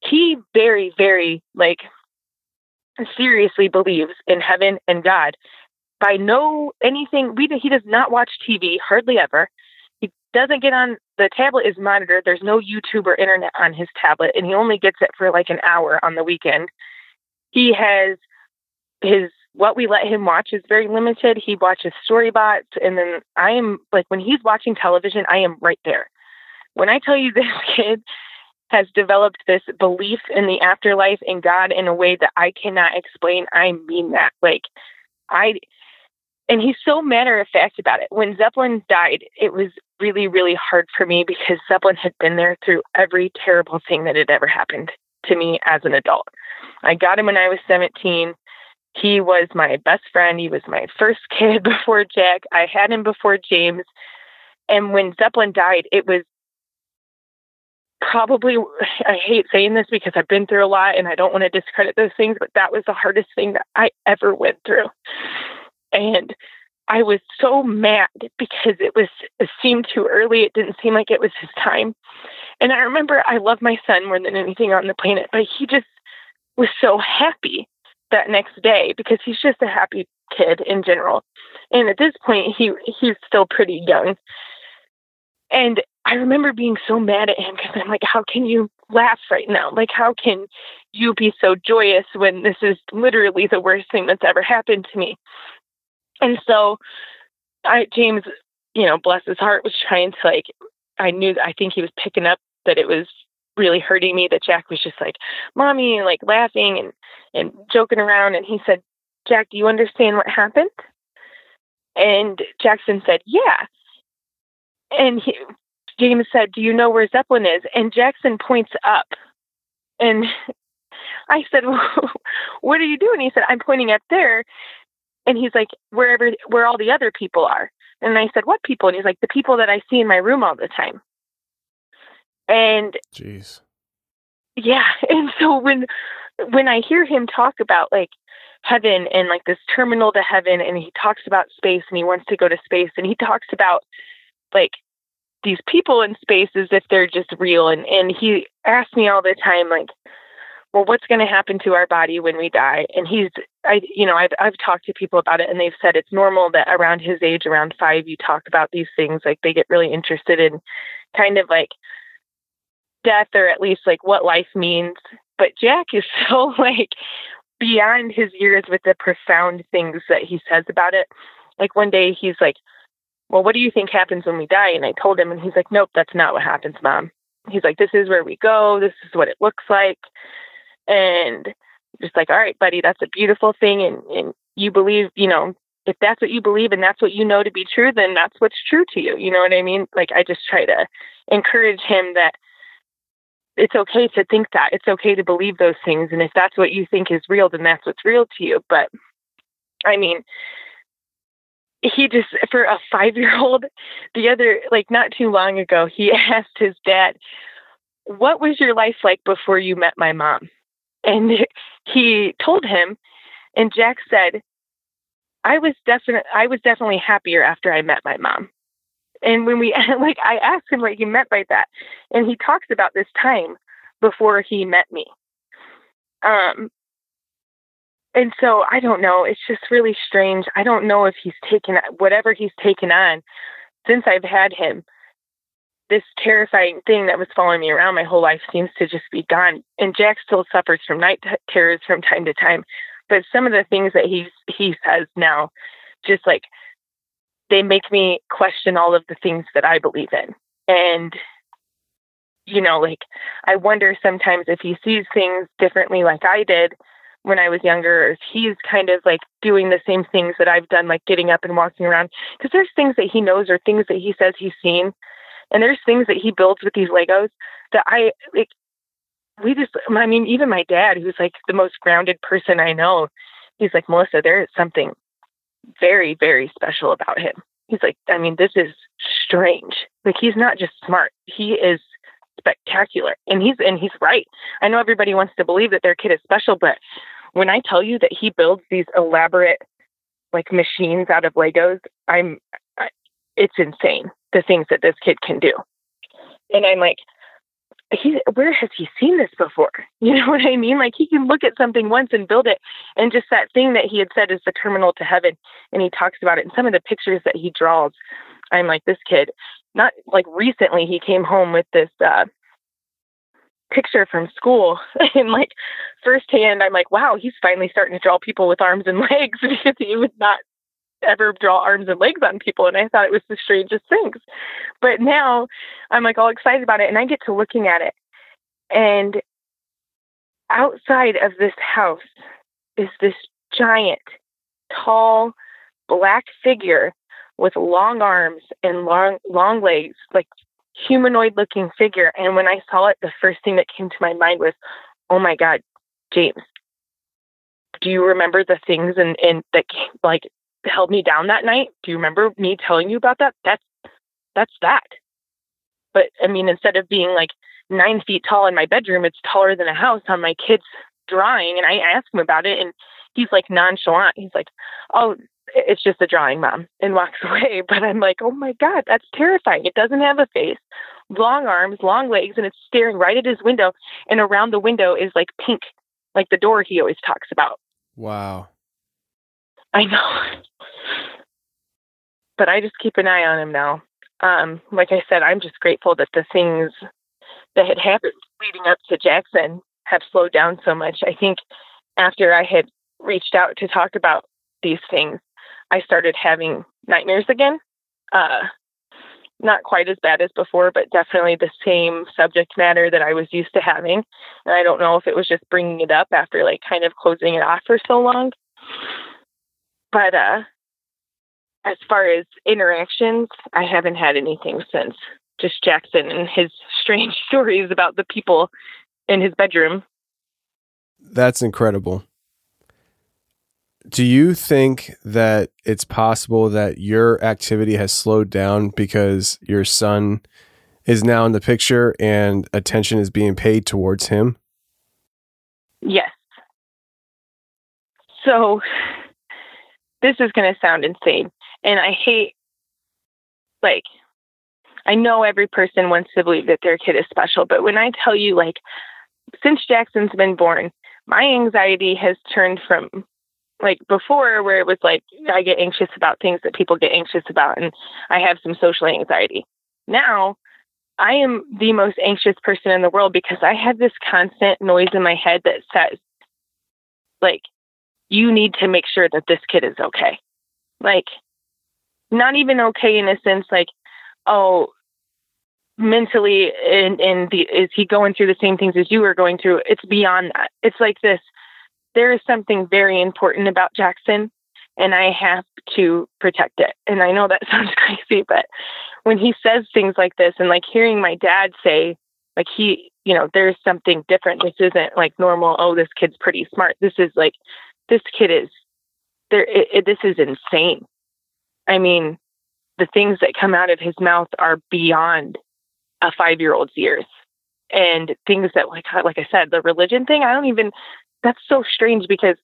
He very, very like seriously believes in heaven and God. By no anything, we he does not watch TV hardly ever. Doesn't get on the tablet is monitored. There's no YouTube or internet on his tablet, and he only gets it for like an hour on the weekend. He has his what we let him watch is very limited. He watches storybots, and then I am like when he's watching television, I am right there. When I tell you this kid has developed this belief in the afterlife and God in a way that I cannot explain, I mean that. Like I and he's so matter of fact about it. When Zeppelin died, it was really, really hard for me because Zeppelin had been there through every terrible thing that had ever happened to me as an adult. I got him when I was 17. He was my best friend. He was my first kid before Jack. I had him before James. And when Zeppelin died, it was probably, I hate saying this because I've been through a lot and I don't want to discredit those things, but that was the hardest thing that I ever went through. And I was so mad because it was it seemed too early. It didn't seem like it was his time. And I remember I love my son more than anything on the planet, but he just was so happy that next day because he's just a happy kid in general. And at this point he he's still pretty young. And I remember being so mad at him because I'm like, how can you laugh right now? Like, how can you be so joyous when this is literally the worst thing that's ever happened to me? And so I James, you know, bless his heart, was trying to like I knew I think he was picking up that it was really hurting me that Jack was just like, Mommy, and like laughing and, and joking around and he said, Jack, do you understand what happened? And Jackson said, Yeah. And he, James said, Do you know where Zeppelin is? And Jackson points up. And I said, well, What are you doing? He said, I'm pointing up there and he's like wherever where all the other people are. And i said what people? And he's like the people that i see in my room all the time. And jeez. Yeah and so when when i hear him talk about like heaven and like this terminal to heaven and he talks about space and he wants to go to space and he talks about like these people in space as if they're just real and and he asks me all the time like well, what's going to happen to our body when we die? And he's, I, you know, I've, I've talked to people about it and they've said it's normal that around his age, around five, you talk about these things. Like they get really interested in kind of like death or at least like what life means. But Jack is so like beyond his years with the profound things that he says about it. Like one day he's like, well, what do you think happens when we die? And I told him, and he's like, nope, that's not what happens, mom. He's like, this is where we go. This is what it looks like and just like all right buddy that's a beautiful thing and and you believe you know if that's what you believe and that's what you know to be true then that's what's true to you. You know what i mean? Like i just try to encourage him that it's okay to think that. It's okay to believe those things and if that's what you think is real then that's what's real to you. But i mean he just for a five year old the other like not too long ago he asked his dad what was your life like before you met my mom and he told him, and Jack said, I was definitely I was definitely happier after I met my mom. And when we like I asked him what he meant by that. And he talks about this time before he met me. Um and so I don't know, it's just really strange. I don't know if he's taken whatever he's taken on since I've had him this terrifying thing that was following me around my whole life seems to just be gone. And Jack still suffers from night terrors from time to time, but some of the things that he he says now, just like they make me question all of the things that I believe in. And you know, like I wonder sometimes if he sees things differently, like I did when I was younger, or if he's kind of like doing the same things that I've done, like getting up and walking around. Because there's things that he knows or things that he says he's seen and there's things that he builds with these Legos that I like. We just, I mean, even my dad, who's like the most grounded person I know, he's like, Melissa, there is something very, very special about him. He's like, I mean, this is strange. Like, he's not just smart, he is spectacular. And he's, and he's right. I know everybody wants to believe that their kid is special, but when I tell you that he builds these elaborate, like machines out of Legos, I'm, I, it's insane the things that this kid can do. And I'm like, he where has he seen this before? You know what I mean? Like he can look at something once and build it. And just that thing that he had said is the terminal to heaven. And he talks about it. And some of the pictures that he draws, I'm like, this kid, not like recently he came home with this uh picture from school and like firsthand I'm like, wow, he's finally starting to draw people with arms and legs because he was not ever draw arms and legs on people and I thought it was the strangest things. But now I'm like all excited about it and I get to looking at it and outside of this house is this giant, tall, black figure with long arms and long long legs, like humanoid looking figure. And when I saw it, the first thing that came to my mind was, oh my God, James, do you remember the things and, and that came, like held me down that night? Do you remember me telling you about that? That's that's that. But I mean, instead of being like nine feet tall in my bedroom, it's taller than a house on my kid's drawing. And I asked him about it and he's like nonchalant. He's like, Oh, it's just a drawing, mom, and walks away. But I'm like, oh my God, that's terrifying. It doesn't have a face, long arms, long legs, and it's staring right at his window. And around the window is like pink, like the door he always talks about. Wow. I know. but I just keep an eye on him now. Um, like I said, I'm just grateful that the things that had happened leading up to Jackson have slowed down so much. I think after I had reached out to talk about these things, I started having nightmares again. Uh, not quite as bad as before, but definitely the same subject matter that I was used to having. And I don't know if it was just bringing it up after like kind of closing it off for so long. But uh, as far as interactions, I haven't had anything since. Just Jackson and his strange stories about the people in his bedroom. That's incredible do you think that it's possible that your activity has slowed down because your son is now in the picture and attention is being paid towards him? Yes. So this is going to sound insane. And I hate, like, I know every person wants to believe that their kid is special, but when I tell you, like, since Jackson's been born, my anxiety has turned from like before where it was like I get anxious about things that people get anxious about and I have some social anxiety. Now I am the most anxious person in the world because I have this constant noise in my head that says like you need to make sure that this kid is okay. Like not even okay in a sense like oh mentally and and the is he going through the same things as you are going through it's beyond that it's like this there is something very important about Jackson and I have to protect it. And I know that sounds crazy, but when he says things like this and like hearing my dad say, like he, you know, there's something different. This isn't like normal. Oh, this kid's pretty smart. This is like, this kid is there. It, it, this is insane. I mean, the things that come out of his mouth are beyond a five year old's ears and things that like like I said, the religion thing, I don't even that's so strange because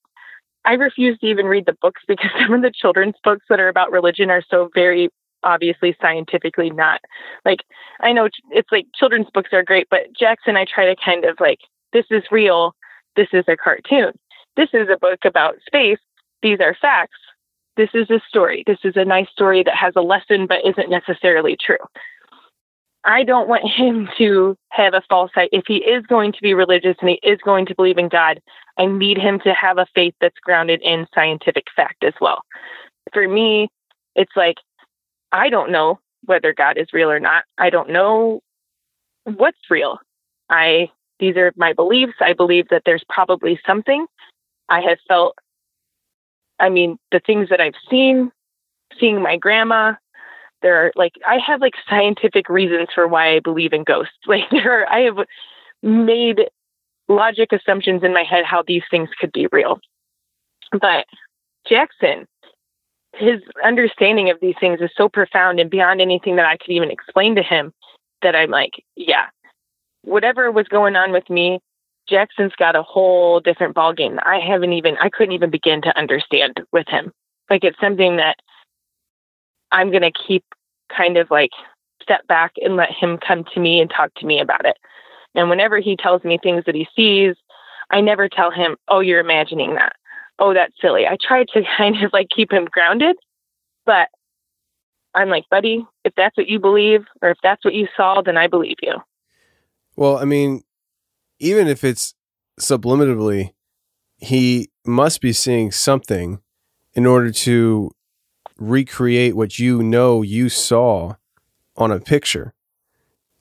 I refuse to even read the books because some of the children's books that are about religion are so very obviously scientifically not like I know it's like children's books are great, but Jackson I try to kind of like this is real, this is a cartoon. This is a book about space. These are facts. This is a story. This is a nice story that has a lesson but isn't necessarily true. I don't want him to have a false sight. If he is going to be religious and he is going to believe in God, I need him to have a faith that's grounded in scientific fact as well. For me, it's like, I don't know whether God is real or not. I don't know what's real. I, these are my beliefs. I believe that there's probably something. I have felt, I mean, the things that I've seen, seeing my grandma, there are like I have like scientific reasons for why I believe in ghosts. Like there are I have made logic assumptions in my head how these things could be real. But Jackson, his understanding of these things is so profound and beyond anything that I could even explain to him that I'm like, yeah, whatever was going on with me, Jackson's got a whole different ballgame. I haven't even I couldn't even begin to understand with him. Like it's something that I'm going to keep kind of like step back and let him come to me and talk to me about it. And whenever he tells me things that he sees, I never tell him, oh, you're imagining that. Oh, that's silly. I try to kind of like keep him grounded, but I'm like, buddy, if that's what you believe or if that's what you saw, then I believe you. Well, I mean, even if it's subliminally, he must be seeing something in order to recreate what you know you saw on a picture.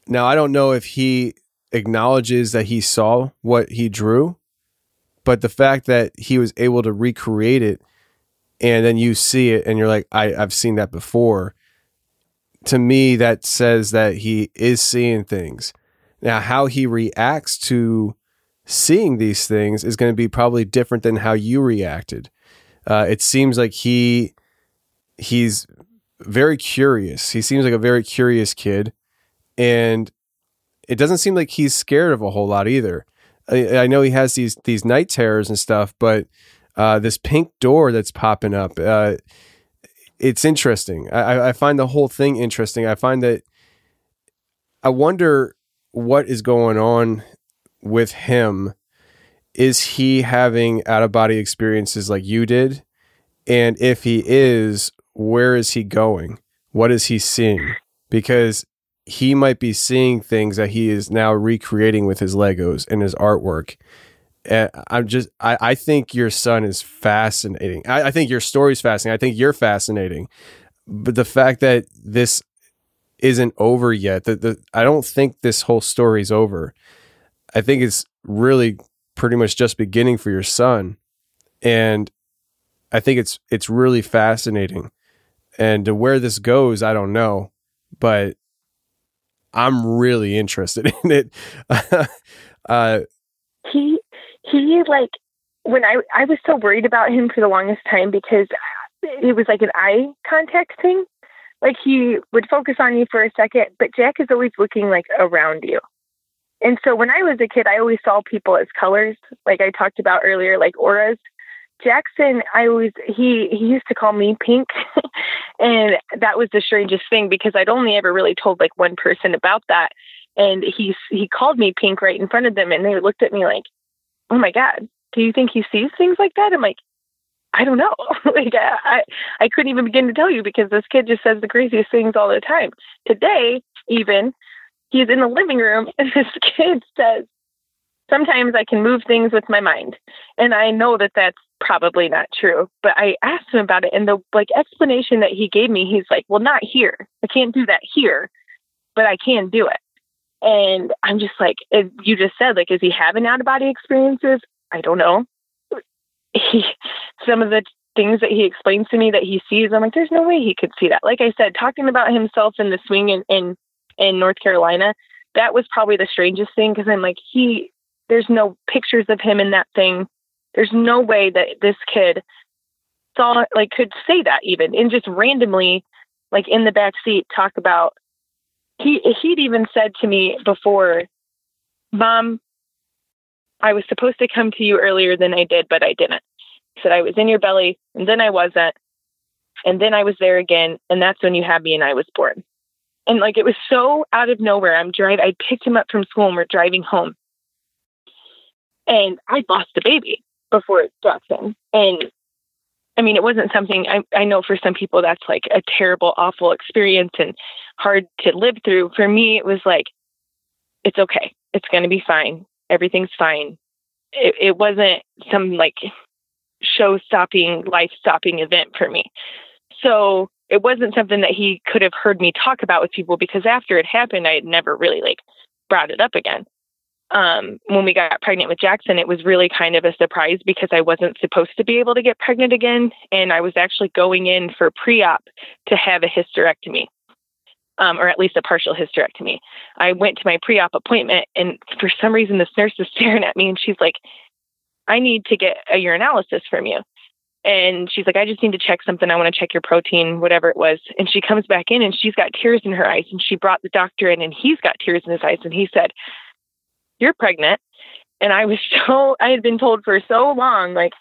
Now, I don't know if he acknowledges that he saw what he drew, but the fact that he was able to recreate it and then you see it and you're like, I, I've seen that before. To me, that says that he is seeing things. Now, how he reacts to seeing these things is going to be probably different than how you reacted. Uh, it seems like he he's very curious. He seems like a very curious kid, and it doesn't seem like he's scared of a whole lot either. I, I know he has these these night terrors and stuff, but uh, this pink door that's popping up, uh, it's interesting. I, I find the whole thing interesting. I find that I wonder what is going on with him. Is he having out of body experiences like you did? And if he is, where is he going? What is he seeing? Because he might be seeing things that he is now recreating with his Legos and his artwork. And I'm just, I, I think your son is fascinating. I, I think your story is fascinating. I think you're fascinating. But the fact that this isn't over yet, that the, I don't think this whole story's over. I think it's really pretty much just beginning for your son. And I think it's it's really fascinating. And to where this goes, I don't know, but I'm really interested in it. uh, he he like when I I was so worried about him for the longest time because it was like an eye contact thing. Like he would focus on you for a second, but Jack is always looking like around you. And so when I was a kid, I always saw people as colors, like I talked about earlier, like auras. Jackson, I always he he used to call me Pink, and that was the strangest thing because I'd only ever really told like one person about that, and he he called me Pink right in front of them, and they looked at me like, "Oh my God, do you think he sees things like that?" I'm like, I don't know. like I, I couldn't even begin to tell you because this kid just says the craziest things all the time. Today, even he's in the living room and this kid says, "Sometimes I can move things with my mind," and I know that that's probably not true. But I asked him about it, and the like explanation that he gave me, he's like, "Well, not here. I can't do that here, but I can do it." And I'm just like, you just said, like, is he having out of body experiences? I don't know. He, some of the things that he explains to me that he sees, I'm like, there's no way he could see that. Like I said, talking about himself in the swing in in, in North Carolina, that was probably the strangest thing because I'm like, he, there's no pictures of him in that thing there's no way that this kid saw like could say that even and just randomly like in the back seat talk about he he'd even said to me before, Mom, I was supposed to come to you earlier than I did, but I didn't. Said I was in your belly and then I wasn't. And then I was there again, and that's when you had me and I was born. And like it was so out of nowhere. I'm driving I picked him up from school and we're driving home. And I lost the baby before Jackson. And I mean, it wasn't something I, I know for some people that's like a terrible, awful experience and hard to live through. For me, it was like, it's okay. It's going to be fine. Everything's fine. It, it wasn't some like show stopping, life stopping event for me. So it wasn't something that he could have heard me talk about with people because after it happened, I had never really like brought it up again um, when we got pregnant with Jackson, it was really kind of a surprise because I wasn't supposed to be able to get pregnant again. And I was actually going in for pre op to have a hysterectomy, um, or at least a partial hysterectomy. I went to my pre op appointment, and for some reason, this nurse was staring at me and she's like, I need to get a urinalysis from you. And she's like, I just need to check something. I want to check your protein, whatever it was. And she comes back in and she's got tears in her eyes. And she brought the doctor in and he's got tears in his eyes. And he said, you're pregnant. And I was so, I had been told for so long, like,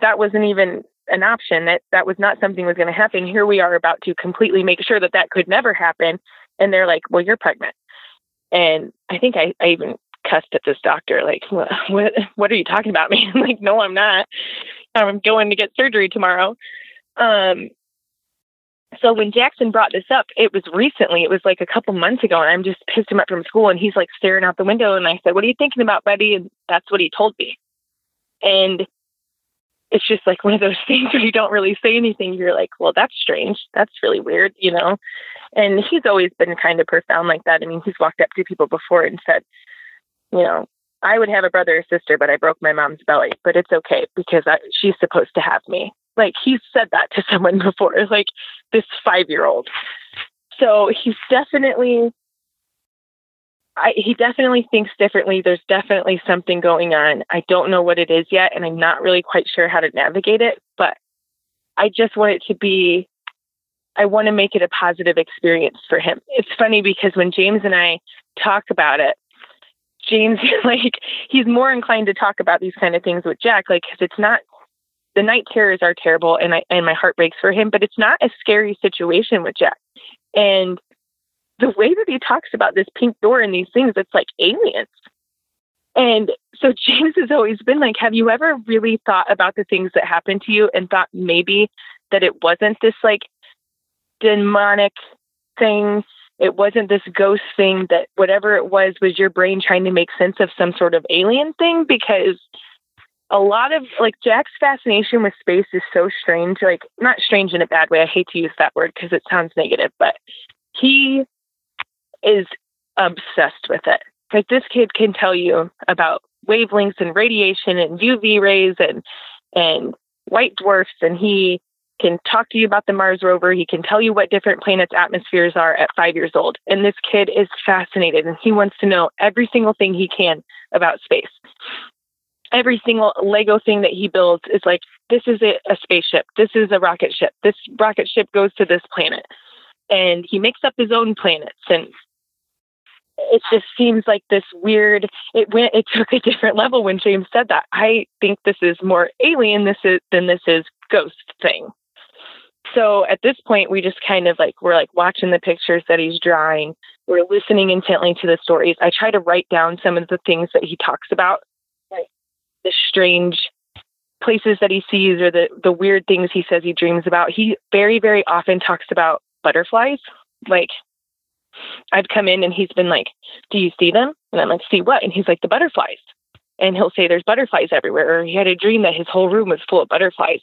that wasn't even an option, that that was not something was going to happen. Here we are about to completely make sure that that could never happen. And they're like, well, you're pregnant. And I think I, I even cussed at this doctor, like, what, what, what are you talking about me? I'm like, no, I'm not. I'm going to get surgery tomorrow. Um, So when Jackson brought this up, it was recently, it was like a couple months ago, and I'm just pissed him up from school, and he's like staring out the window, and I said, What are you thinking about, buddy? And that's what he told me. And it's just like one of those things where you don't really say anything. You're like, well, that's strange. That's really weird, you know? And he's always been kind of profound like that. I mean, he's walked up to people before and said, you know, I would have a brother or sister, but I broke my mom's belly, but it's okay because I, she's supposed to have me. Like he's said that to someone before, like this five year old. So he's definitely I, he definitely thinks differently. There's definitely something going on. I don't know what it is yet, and I'm not really quite sure how to navigate it, but I just want it to be, I want to make it a positive experience for him. It's funny because when James and I talk about it, James, like, he's more inclined to talk about these kind of things with Jack, like, because it's not, the night terrors are terrible, and I, and my heart breaks for him, but it's not a scary situation with Jack. And the way that he talks about this pink door and these things, it's like aliens. And so James has always been like, have you ever really thought about the things that happened to you and thought maybe that it wasn't this like demonic thing? It wasn't this ghost thing that whatever it was was your brain trying to make sense of some sort of alien thing because a lot of like Jack's fascination with space is so strange, like not strange in a bad way. I hate to use that word because it sounds negative, but he is obsessed with it. Like this kid can tell you about wavelengths and radiation and UV rays and and white dwarfs and he can talk to you about the Mars rover. He can tell you what different planets' atmospheres are at five years old. And this kid is fascinated and he wants to know every single thing he can about space. Every single Lego thing that he builds is like, this is a, a spaceship. This is a rocket ship. This rocket ship goes to this planet. And he makes up his own planets and it just seems like this weird it went it took a different level when james said that i think this is more alien this is than this is ghost thing so at this point we just kind of like we're like watching the pictures that he's drawing we're listening intently to the stories i try to write down some of the things that he talks about like the strange places that he sees or the the weird things he says he dreams about he very very often talks about butterflies like I'd come in and he's been like, Do you see them? And I'm like, See what? And he's like, The butterflies. And he'll say, There's butterflies everywhere. Or he had a dream that his whole room was full of butterflies.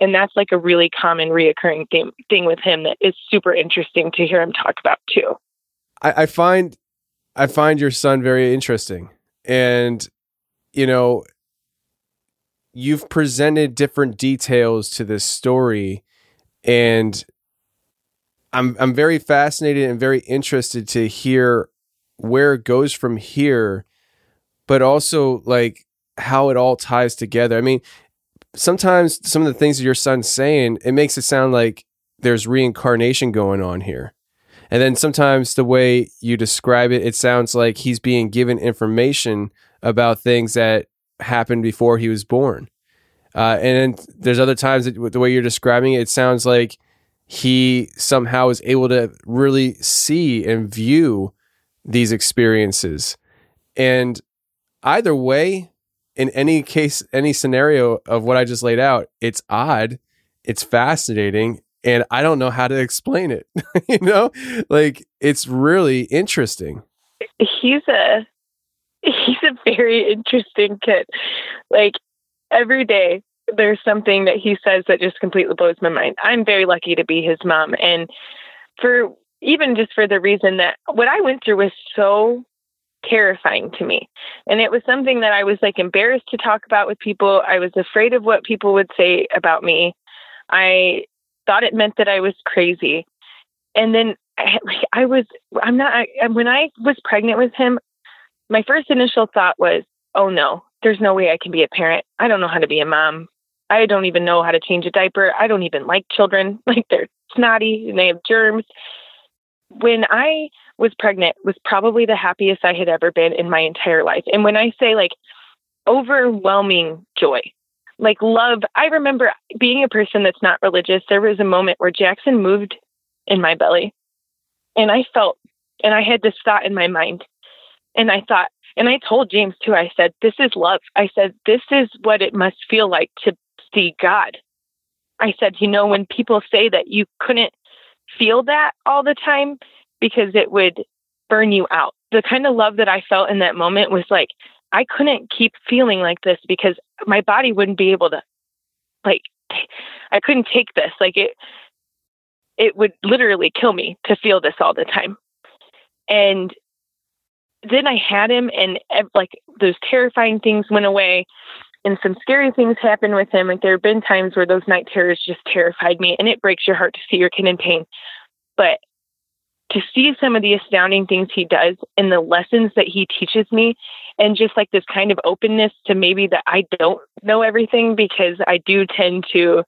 And that's like a really common reoccurring thing, thing with him that is super interesting to hear him talk about too. I, I find I find your son very interesting. And, you know, you've presented different details to this story and I'm I'm very fascinated and very interested to hear where it goes from here, but also like how it all ties together. I mean, sometimes some of the things that your son's saying, it makes it sound like there's reincarnation going on here. And then sometimes the way you describe it, it sounds like he's being given information about things that happened before he was born. Uh, and then there's other times that the way you're describing it, it sounds like he somehow is able to really see and view these experiences. And either way, in any case, any scenario of what I just laid out, it's odd, it's fascinating, and I don't know how to explain it. you know, like it's really interesting. He's a he's a very interesting kid. Like every day there's something that he says that just completely blows my mind. I'm very lucky to be his mom. And for even just for the reason that what I went through was so terrifying to me. And it was something that I was like embarrassed to talk about with people. I was afraid of what people would say about me. I thought it meant that I was crazy. And then like I was I'm not I, when I was pregnant with him, my first initial thought was, "Oh no, there's no way I can be a parent. I don't know how to be a mom. I don't even know how to change a diaper. I don't even like children. Like they're snotty and they have germs. When I was pregnant was probably the happiest I had ever been in my entire life. And when I say like overwhelming joy, like love, I remember being a person that's not religious. There was a moment where Jackson moved in my belly and I felt, and I had this thought in my mind. And I thought, and I told James too, I said, this is love. I said, this is what it must feel like to see God. I said, you know, when people say that you couldn't feel that all the time because it would burn you out. The kind of love that I felt in that moment was like, I couldn't keep feeling like this because my body wouldn't be able to, like, I couldn't take this. Like, it, it would literally kill me to feel this all the time. And then I had him, and like those terrifying things went away, and some scary things happened with him. Like there have been times where those night terrors just terrified me, and it breaks your heart to see your kid in pain. But to see some of the astounding things he does and the lessons that he teaches me, and just like this kind of openness to maybe that I don't know everything because I do tend to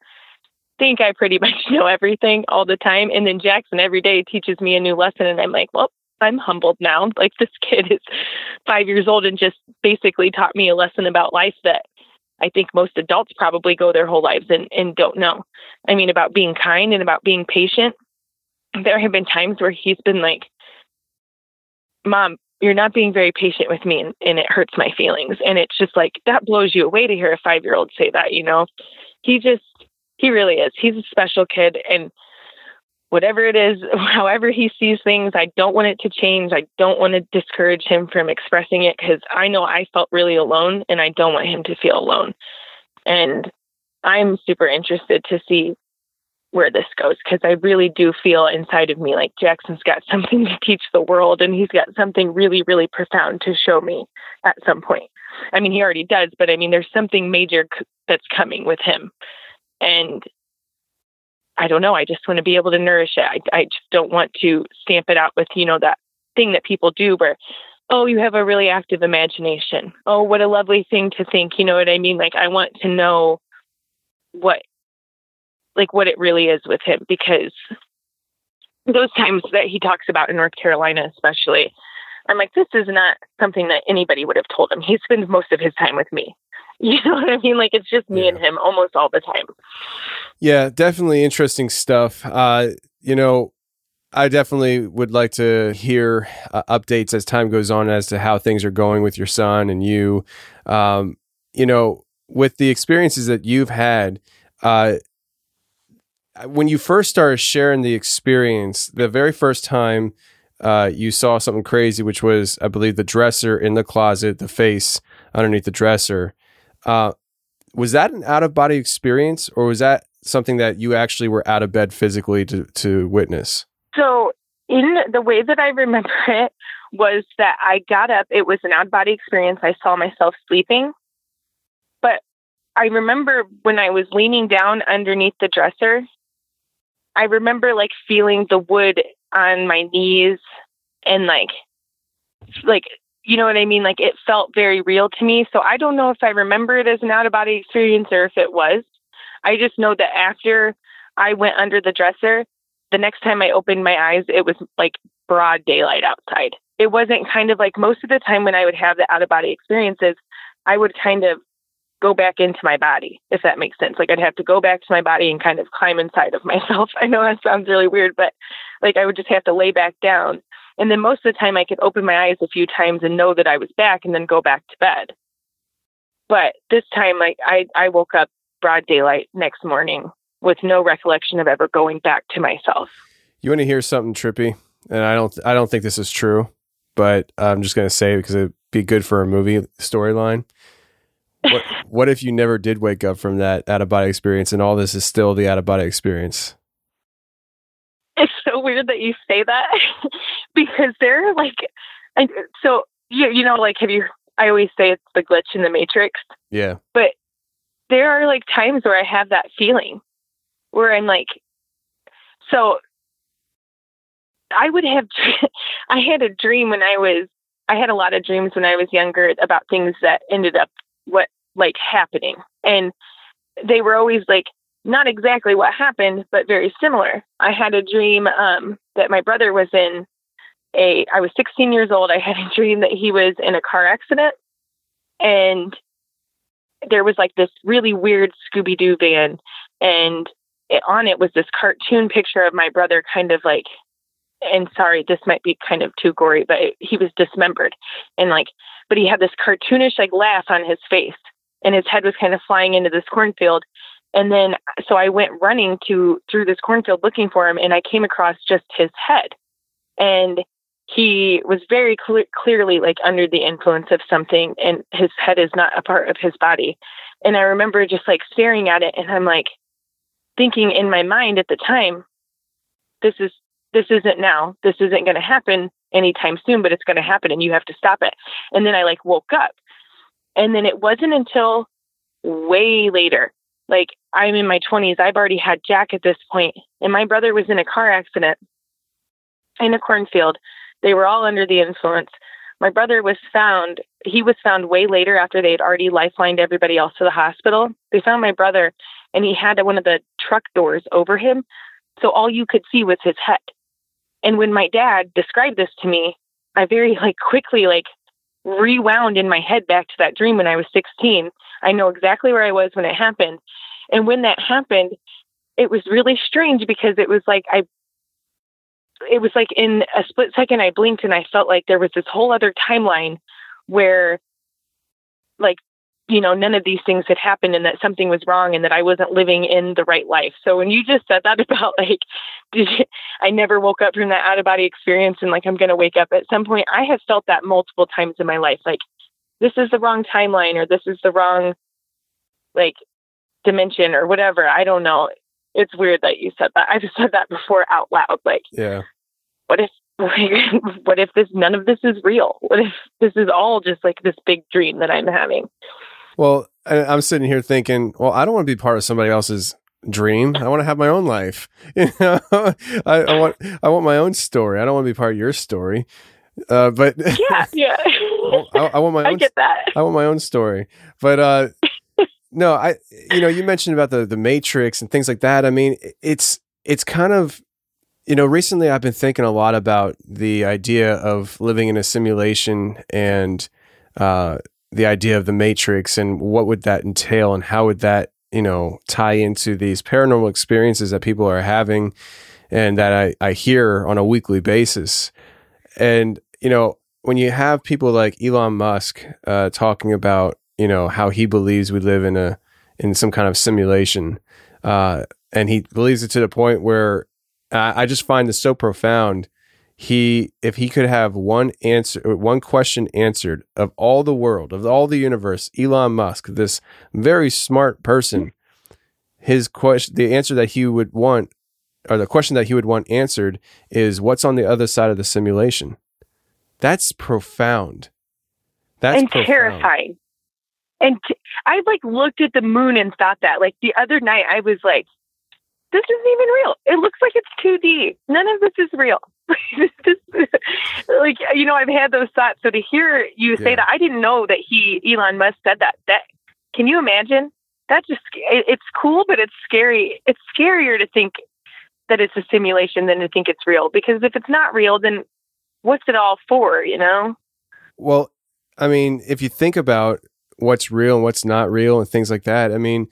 think I pretty much know everything all the time. And then Jackson every day teaches me a new lesson, and I'm like, well, I'm humbled now. Like this kid is five years old and just basically taught me a lesson about life that I think most adults probably go their whole lives and, and don't know. I mean, about being kind and about being patient. There have been times where he's been like, Mom, you're not being very patient with me and, and it hurts my feelings. And it's just like, that blows you away to hear a five year old say that, you know? He just, he really is. He's a special kid. And whatever it is, however he sees things, I don't want it to change. I don't want to discourage him from expressing it because I know I felt really alone and I don't want him to feel alone. And I'm super interested to see where this goes because I really do feel inside of me like Jackson's got something to teach the world and he's got something really, really profound to show me at some point. I mean, he already does, but I mean, there's something major that's coming with him. And I don't know. I just want to be able to nourish it. I, I just don't want to stamp it out with, you know, that thing that people do where, oh, you have a really active imagination. Oh, what a lovely thing to think. You know what I mean? Like, I want to know what, like, what it really is with him because those times that he talks about in North Carolina, especially, I'm like, this is not something that anybody would have told him. He spends most of his time with me. You know what I mean? Like it's just me yeah. and him almost all the time. Yeah, definitely interesting stuff. Uh, you know, I definitely would like to hear uh, updates as time goes on as to how things are going with your son and you. Um, you know, with the experiences that you've had, uh, when you first started sharing the experience, the very first time uh, you saw something crazy, which was, I believe, the dresser in the closet, the face underneath the dresser. Uh, was that an out of body experience, or was that something that you actually were out of bed physically to to witness? So, in the way that I remember it, was that I got up. It was an out of body experience. I saw myself sleeping, but I remember when I was leaning down underneath the dresser. I remember like feeling the wood on my knees and like like you know what I mean? Like it felt very real to me. So I don't know if I remember it as an out of body experience or if it was. I just know that after I went under the dresser, the next time I opened my eyes, it was like broad daylight outside. It wasn't kind of like most of the time when I would have the out of body experiences, I would kind of go back into my body, if that makes sense. Like I'd have to go back to my body and kind of climb inside of myself. I know that sounds really weird, but like I would just have to lay back down and then most of the time I could open my eyes a few times and know that I was back and then go back to bed. But this time like I, I woke up broad daylight next morning with no recollection of ever going back to myself. You want to hear something trippy? And I don't I don't think this is true, but I'm just gonna say it because it'd be good for a movie storyline. What what if you never did wake up from that out of body experience and all this is still the out of body experience? It's so weird that you say that because they're like, I, so you you know like have you? I always say it's the glitch in the matrix. Yeah. But there are like times where I have that feeling where I'm like, so I would have, I had a dream when I was, I had a lot of dreams when I was younger about things that ended up what like happening. And they were always like not exactly what happened, but very similar. I had a dream um, that my brother was in a. I was 16 years old. I had a dream that he was in a car accident, and there was like this really weird Scooby Doo van, and it, on it was this cartoon picture of my brother, kind of like. And sorry, this might be kind of too gory, but it, he was dismembered, and like, but he had this cartoonish like laugh on his face, and his head was kind of flying into this cornfield and then, so I went running to through this cornfield looking for him, and I came across just his head, and he was very clear, clearly like under the influence of something, and his head is not a part of his body. And I remember just like staring at it, and I'm like thinking in my mind at the time, this is this isn't now. This isn't going to happen anytime soon, but it's going to happen, and you have to stop it. And then I like woke up, and then it wasn't until way later like I'm in my 20s. I've already had Jack at this point, and my brother was in a car accident in a cornfield. They were all under the influence. My brother was found, he was found way later after they had already lifelined everybody else to the hospital. They found my brother, and he had one of the truck doors over him. So all you could see was his head. And when my dad described this to me, I very like quickly like rewound in my head back to that dream when I was 16. I know exactly where I was when it happened. And when that happened, it was really strange because it was like I it was like in a split second I blinked and I felt like there was this whole other timeline where like you know none of these things had happened and that something was wrong and that I wasn't living in the right life. So when you just said that about like did you, I never woke up from that out of body experience and like I'm going to wake up at some point I have felt that multiple times in my life like this is the wrong timeline or this is the wrong like dimension or whatever. I don't know. It's weird that you said that. I've said that before out loud. Like, Yeah. what if, what if this, none of this is real? What if this is all just like this big dream that I'm having? Well, I, I'm sitting here thinking, well, I don't want to be part of somebody else's dream. I want to have my own life. You know, I, I want I want my own story. I don't want to be part of your story. Uh, but Yeah, yeah. I, I want my own. I get that. I want my own story. But uh, no, I you know you mentioned about the the Matrix and things like that. I mean, it's it's kind of you know recently I've been thinking a lot about the idea of living in a simulation and uh, the idea of the Matrix and what would that entail and how would that you know tie into these paranormal experiences that people are having and that I, I hear on a weekly basis. And you know when you have people like Elon Musk uh, talking about you know how he believes we live in a in some kind of simulation, uh, and he believes it to the point where I, I just find this so profound. He, if he could have one answer, one question answered of all the world, of all the universe, Elon Musk, this very smart person, his question, the answer that he would want, or the question that he would want answered is, "What's on the other side of the simulation?" That's profound. That's and profound. terrifying. And t- I like looked at the moon and thought that. Like the other night, I was like, "This isn't even real. It looks like it's 2D. None of this is real." Like you know, I've had those thoughts. So to hear you say Yeah. that, I didn't know that he Elon Musk said that. That can you imagine? That just it, it's cool, but it's scary. It's scarier to think that it's a simulation than to think it's real. Because if it's not real, then what's it all for? You know? Well, I mean, if you think about what's real and what's not real and things like that, I mean,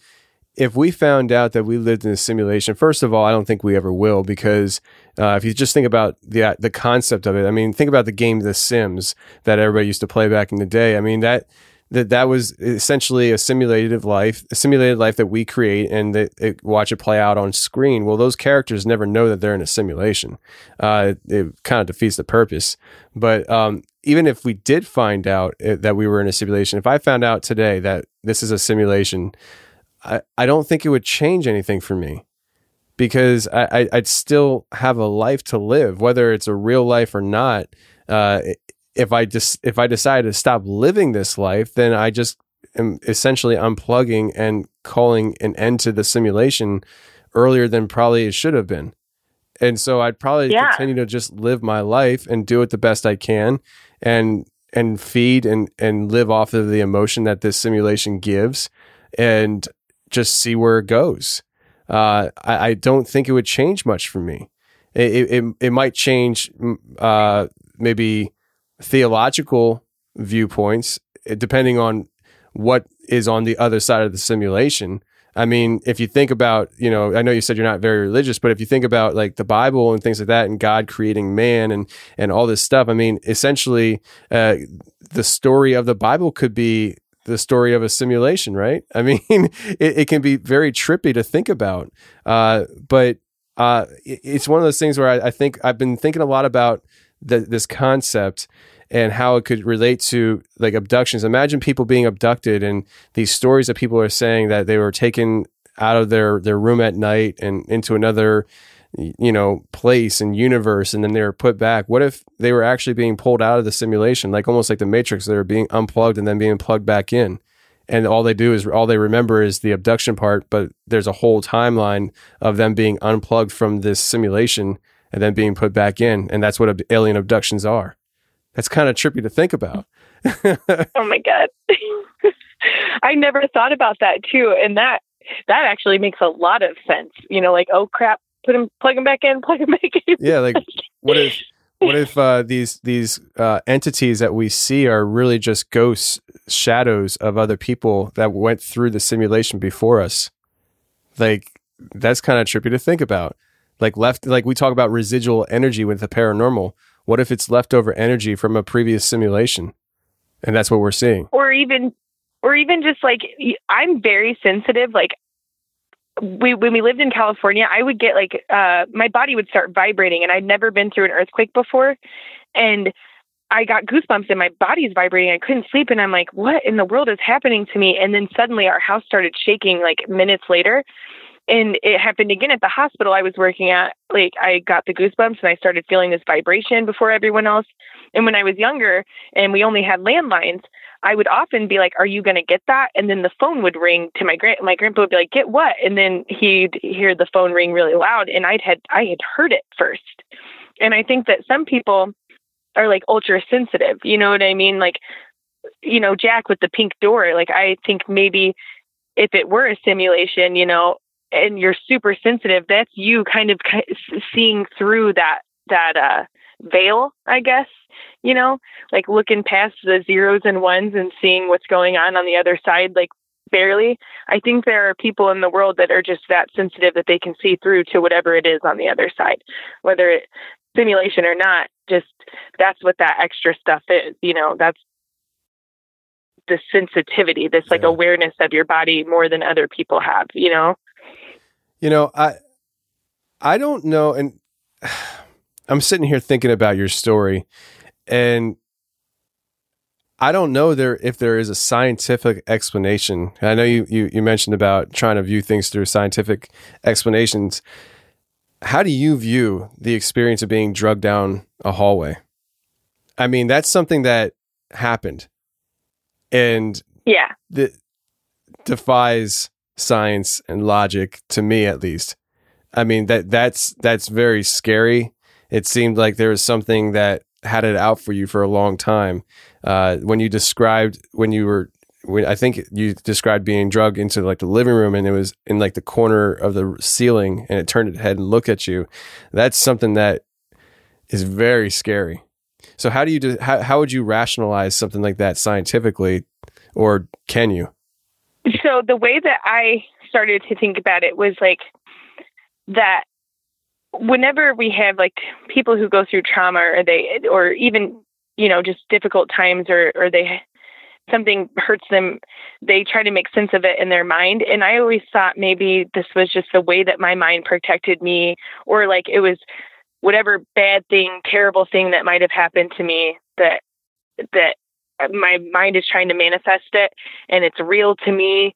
if we found out that we lived in a simulation, first of all, I don't think we ever will because uh, if you just think about the the concept of it, I mean, think about the game The Sims that everybody used to play back in the day. I mean that that that was essentially a simulated life, a simulated life that we create and that it, watch it play out on screen. Well, those characters never know that they're in a simulation. Uh, it, it kind of defeats the purpose. But um, even if we did find out uh, that we were in a simulation, if I found out today that this is a simulation, I, I don't think it would change anything for me because I, I, I'd still have a life to live, whether it's a real life or not. Uh, if I just if I decide to stop living this life, then I just am essentially unplugging and calling an end to the simulation earlier than probably it should have been. And so I'd probably Yeah. continue to just live my life and do it the best I can and and feed and and live off of the emotion that this simulation gives and just see where it goes. Uh, I, I don't think it would change much for me. It it, it might change uh, maybe theological viewpoints eh, depending on what is on the other side of the simulation. I mean, if you think about, you know, I know you said you're not very religious, but if you think about like the Bible and things like that, and God creating man and and all this stuff, I mean, essentially, uh, the story of the Bible could be the story of a simulation, right? I mean, it, it can be very trippy to think about. Uh, but uh, it, it's one of those things where I, I, think I've been thinking a lot about the, this concept and how it could relate to like abductions. Imagine people being abducted and these stories that people are saying that they were taken out of their their room at night and into another you know place and universe and then they were put back. What if they were actually being pulled out of the simulation like almost like the matrix they were being unplugged and then being plugged back in? And all they do is all they remember is the abduction part but there's a whole timeline of them being unplugged from this simulation and then being put back in and that's what alien abductions are. That's kind of trippy to think about. Oh my god. I never thought about that too and that that actually makes a lot of sense. You know like oh crap put him, plug him back in, plug him back in. Yeah, like what if what if uh, these these uh, entities that we see are really just ghosts, shadows of other people that went through the simulation before us? Like that's kind of trippy to think about. Like left, like we talk about residual energy with the paranormal. What if it's leftover energy from a previous simulation, and that's what we're seeing? Or even, or even just like I'm very sensitive. Like we when we lived in California, I would get like uh, my body would start vibrating, and I'd never been through an earthquake before, and I got goosebumps and my body's vibrating. I couldn't sleep, and I'm like, what in the world is happening to me? And then suddenly our house started shaking like minutes later, and it happened again at the hospital I was working at. Like I got the goosebumps and I started feeling this vibration before everyone else. And when I was younger and we only had landlines, I would often be like, "Are you going to get that?" And then the phone would ring to my grand. My grandpa would be like, "Get what?" And then he'd hear the phone ring really loud, and I'd had I had heard it first. And I think that some people are like ultra sensitive. You know what I mean? Like, you know, Jack with the pink door. Like, I think maybe if it were a simulation, you know, and you're super sensitive, that's you kind of seeing through that that uh veil, I guess, you know, like looking past the zeros and ones and seeing what's going on on the other side, like barely. I think there are people in the world that are just that sensitive that they can see through to whatever it is on the other side, whether it simulation or not. Just that's what that extra stuff is, you know, that's the sensitivity, this like yeah. awareness of your body more than other people have, you know? You know, I I don't know and I'm sitting here thinking about your story, and I don't know there if there is a scientific explanation. I know you, you you mentioned about trying to view things through scientific explanations. How do you view the experience of being drugged down a hallway? I mean, that's something that happened, and yeah, that defies science and logic to me, at least. I mean that that's that's very scary it seemed like there was something that had it out for you for a long time. Uh, when you described when you were, when I think you described being drugged into like the living room and it was in like the corner of the ceiling and it turned its head and looked at you. That's something that is very scary. So how do you how, how would you rationalize something like that scientifically, or can you? So the way that I started to think about it was like that whenever we have like people who go through trauma or they or even you know just difficult times or or they something hurts them they try to make sense of it in their mind. And i always thought maybe this was just the way that my mind protected me or like it was whatever bad thing terrible thing that might have happened to me that that my mind is trying to manifest it and it's real to me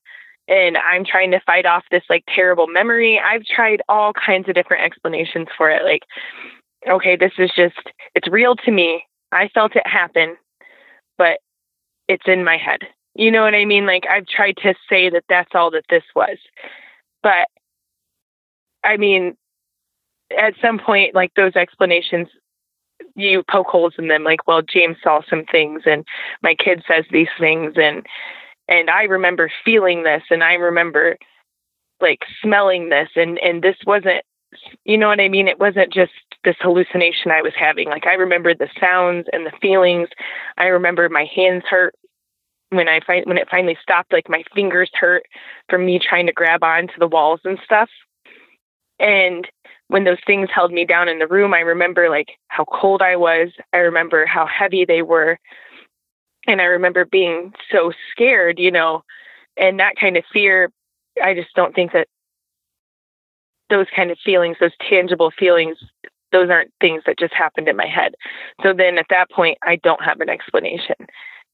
and I'm trying to fight off this like terrible memory. I've tried all kinds of different explanations for it. Like, okay, this is just, it's real to me. I felt it happen, but it's in my head. You know what I mean? Like, I've tried to say that that's all that this was. But I mean, at some point, like those explanations, you poke holes in them. Like, well, James saw some things, and my kid says these things, and and I remember feeling this and I remember like smelling this and and this wasn't you know what I mean? It wasn't just this hallucination I was having. Like I remember the sounds and the feelings. I remember my hands hurt when I find when it finally stopped like my fingers hurt from me trying to grab onto the walls and stuff. And when those things held me down in the room I remember like how cold I was. I remember how heavy they were And I remember being so scared, you know, and that kind of fear, I just don't think that those kind of feelings, those tangible feelings, those aren't things that just happened in my head. So then at that point, I don't have an explanation.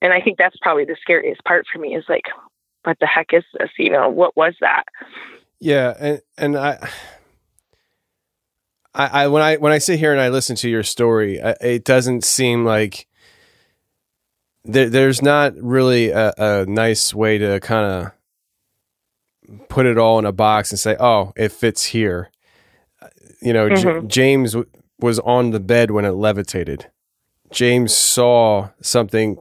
And I think that's probably the scariest part for me is like, what the heck is this? You know, what was that? Yeah, and and I, I, I when I when I sit here and I listen to your story, I, it doesn't seem like there, there's not really a, a nice way to kind of put it all in a box and say, oh, it fits here. You know, Mhm. J- James w- was on the bed when it levitated. James saw something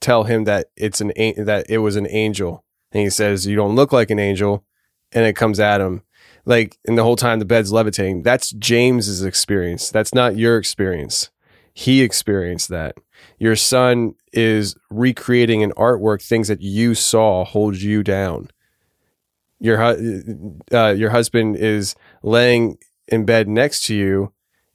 tell him that it's an an- that it was an angel, and he says, "You don't look like an angel," and it comes at him. Like, and the whole time the bed's levitating. That's James's experience. That's not your experience. He experienced that. Your son is recreating an artwork, things that you saw hold you down. Your hu- uh, your husband is laying in bed next to you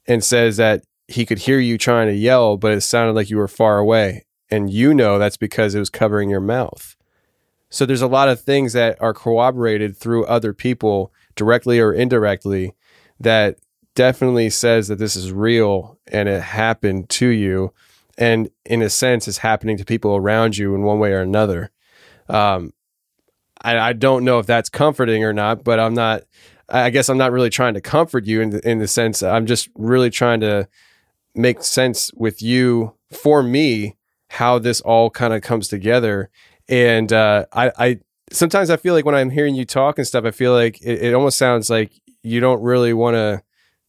and says that he could hear you trying to yell, but it sounded like you were far away. And you know that's because it was covering your mouth. So there's a lot of things that are corroborated through other people, directly or indirectly, that definitely says that this is real and it happened to you. And in a sense, it's happening to people around you in one way or another. Um, I, I don't know if that's comforting or not, but I'm not. I guess I'm not really trying to comfort you in the, in the sense I'm just really trying to make sense with you for me how this all kind of comes together. And uh, I, I sometimes I feel like when I'm hearing you talk and stuff, I feel like it, it almost sounds like you don't really want to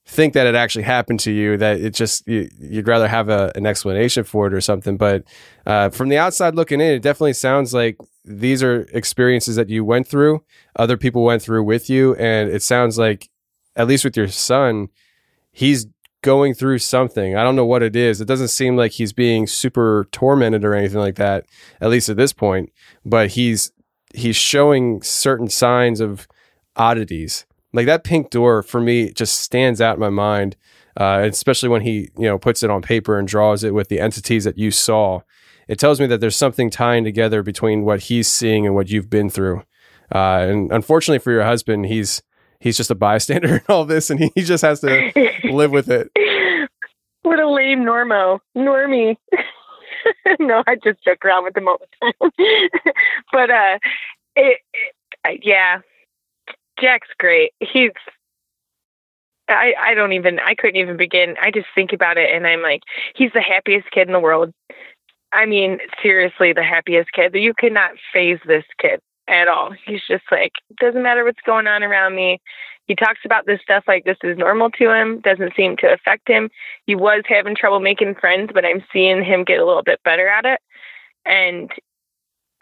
think that it actually happened to you. That it just you, you'd rather have a, an explanation for it or something. But uh, from the outside looking in, it definitely sounds like these are experiences that you went through, other people went through with you, and it sounds like, at least with your son, he's going through something. I don't know what it is. It doesn't seem like he's being super tormented or anything like that, at least at this point. But he's he's showing certain signs of oddities. Like that pink door for me just stands out in my mind, uh, especially when he you know puts it on paper and draws it with the entities that you saw. It tells me that there's something tying together between what he's seeing and what you've been through. Uh, and unfortunately for your husband, he's he's just a bystander in all this, and he, just has to live with it. What a lame Normo. Normie. no, I just joke around with him all the time. but uh it, it yeah. Jack's great. He's I I don't even I couldn't even begin. I just think about it and I'm like, he's the happiest kid in the world. I mean, seriously, the happiest kid. You cannot faze this kid at all. He's just like, doesn't matter what's going on around me. He talks about this stuff like this is normal to him, doesn't seem to affect him. He was having trouble making friends, but I'm seeing him get a little bit better at it. And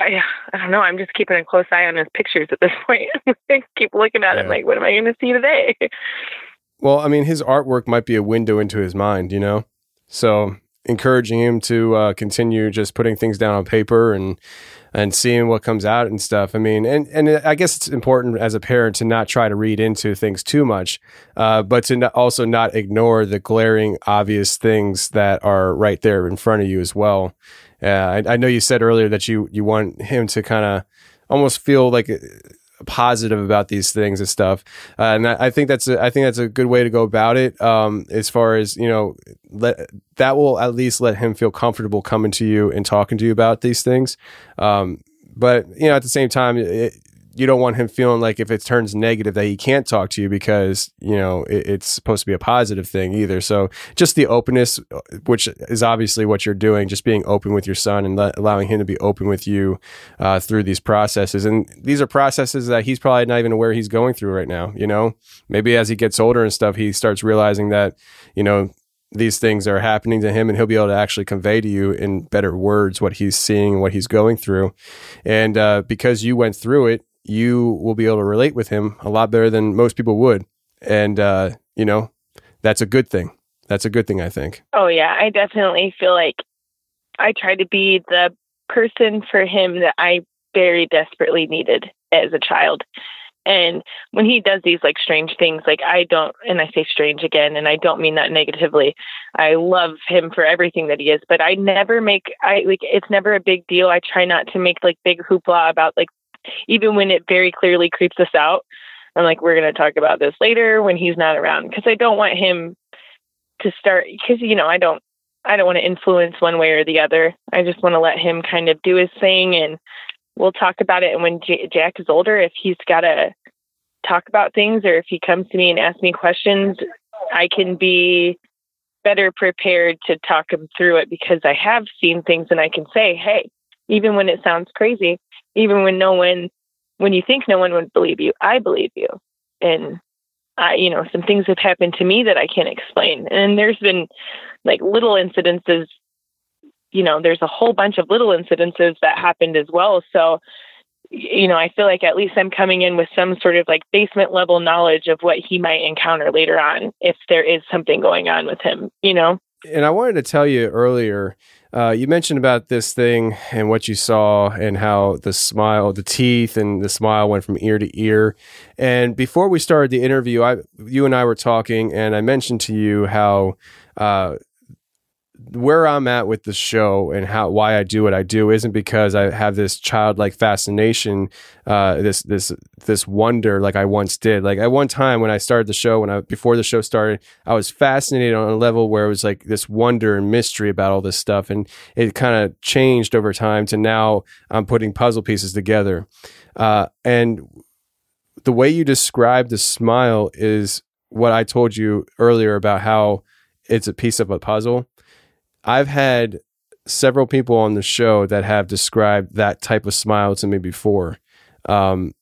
I, I don't know, I'm just keeping a close eye on his pictures at this point. Keep looking at him Yeah. like, what am I going to see today? Well, I mean, his artwork might be a window into his mind, you know? So encouraging him to uh, continue just putting things down on paper and and seeing what comes out and stuff. I mean, and and I guess it's important as a parent to not try to read into things too much, uh, but to not, also not ignore the glaring, obvious things that are right there in front of you as well. Uh, I, I know you said earlier that you you want him to kind of almost feel like uh, positive about these things and stuff, uh, and I, I think that's a, I think that's a good way to go about it. Um, as far as you know, let that will at least let him feel comfortable coming to you and talking to you about these things. Um, but you know, at the same time, it, you don't want him feeling like if it turns negative that he can't talk to you because you know it, it's supposed to be a positive thing either. So just the openness, uh, which is obviously what you're doing, just being open with your son and let, allowing him to be open with you uh, through these processes. And these are processes that he's probably not even aware he's going through right now. You know, maybe as he gets older and stuff, he starts realizing that you know these things are happening to him and he'll be able to actually convey to you in better words what he's seeing what he's going through and uh, because you went through it you will be able to relate with him a lot better than most people would and uh, you know that's a good thing that's a good thing i think Oh yeah, I definitely feel like I tried to be the person for him that I very desperately needed as a child. And when he does these like strange things, like I don't, and I say strange again, and I don't mean that negatively. I love him for everything that he is, but I never make, I like, it's never a big deal. I try not to make like big hoopla about like, even when it very clearly creeps us out. I'm like, we're going to talk about this later when he's not around because I don't want him to start, because, you know, I don't, I don't want to influence one way or the other. I just want to let him kind of do his thing and we'll talk about it. And when J- Jack is older, if he's got to talk about things or if he comes to me and asks me questions, I can be better prepared to talk him through it because I have seen things and I can say, hey, even when it sounds crazy, even when no one, when you think no one would believe you, I believe you. And I, you know, some things have happened to me that I can't explain. And there's been like little incidences you know, there's a whole bunch of little incidences that happened as well. So, you know, I feel like at least I'm coming in with some sort of like basement level knowledge of what he might encounter later on if there is something going on with him, you know? And I wanted to tell you earlier, uh, you mentioned about this thing and what you saw and how the smile, the teeth and the smile went from ear to ear. And before we started the interview, I, you and I were talking, and I mentioned to you how uh, where I'm at with the show and how why I do what I do isn't because I have this childlike fascination, uh, this this this wonder like I once did. Like at one time when I started the show, when I before the show started, I was fascinated on a level where it was like this wonder and mystery about all this stuff, and it kind of changed over time to now I'm putting puzzle pieces together, uh, and the way you describe the smile is what I told you earlier about how it's a piece of a puzzle I've had several people on the show that have described that type of smile to me before. Um,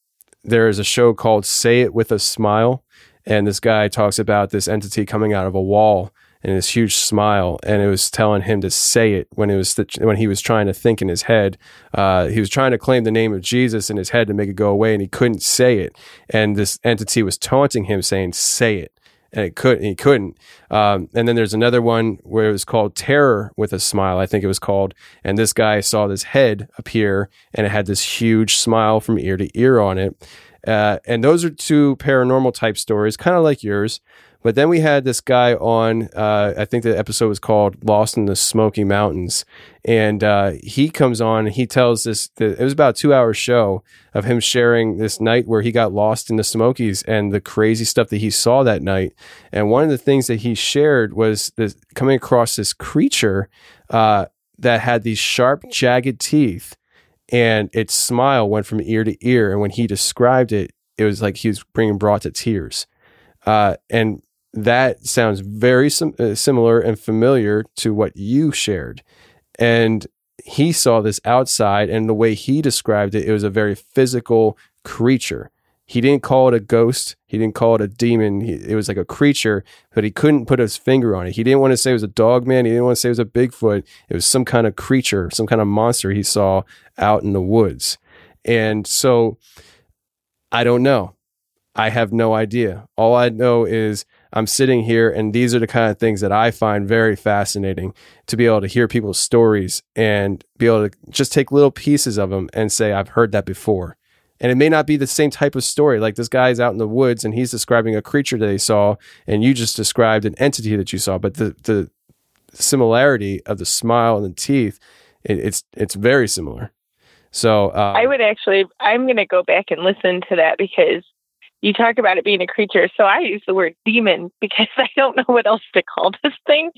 there is a show called Say It with a Smile, and this guy talks about this entity coming out of a wall and this huge smile, and it was telling him to say it when it was th- when he was trying to think in his head. Uh, he was trying to claim the name of Jesus in his head to make it go away, and he couldn't say it. And this entity was taunting him, saying, "Say it." And it could he couldn't. Um, and then there's another one where it was called Terror with a Smile, I think it was called. And this guy saw this head appear, and it had this huge smile from ear to ear on it. Uh, and those are two paranormal type stories, kind of like yours. But then we had this guy on, uh, I think the episode was called Lost in the Smoky Mountains. And uh, he comes on and he tells this, it was about a two hour show of him sharing this night where he got lost in the Smokies and the crazy stuff that he saw that night. And one of the things that he shared was this, coming across this creature uh, that had these sharp, jagged teeth. And its smile went from ear to ear. And when he described it, it was like he was being brought to tears. Uh, and that sounds very sim- uh, similar and familiar to what you shared. And he saw this outside, and the way he described it, it was a very physical creature. He didn't call it a ghost. He didn't call it a demon. He, it was like a creature, but he couldn't put his finger on it. He didn't want to say it was a dog man. He didn't want to say it was a Bigfoot. It was some kind of creature, some kind of monster he saw out in the woods. And so I don't know. I have no idea. All I know is I'm sitting here, and these are the kind of things that I find very fascinating to be able to hear people's stories and be able to just take little pieces of them and say, I've heard that before. And it may not be the same type of story. Like this guy's out in the woods and he's describing a creature that he saw, and you just described an entity that you saw. But the, the similarity of the smile and the teeth, it, it's it's very similar. So um, I would actually, I'm going to go back and listen to that because you talk about it being a creature. So I use the word demon because I don't know what else to call this thing.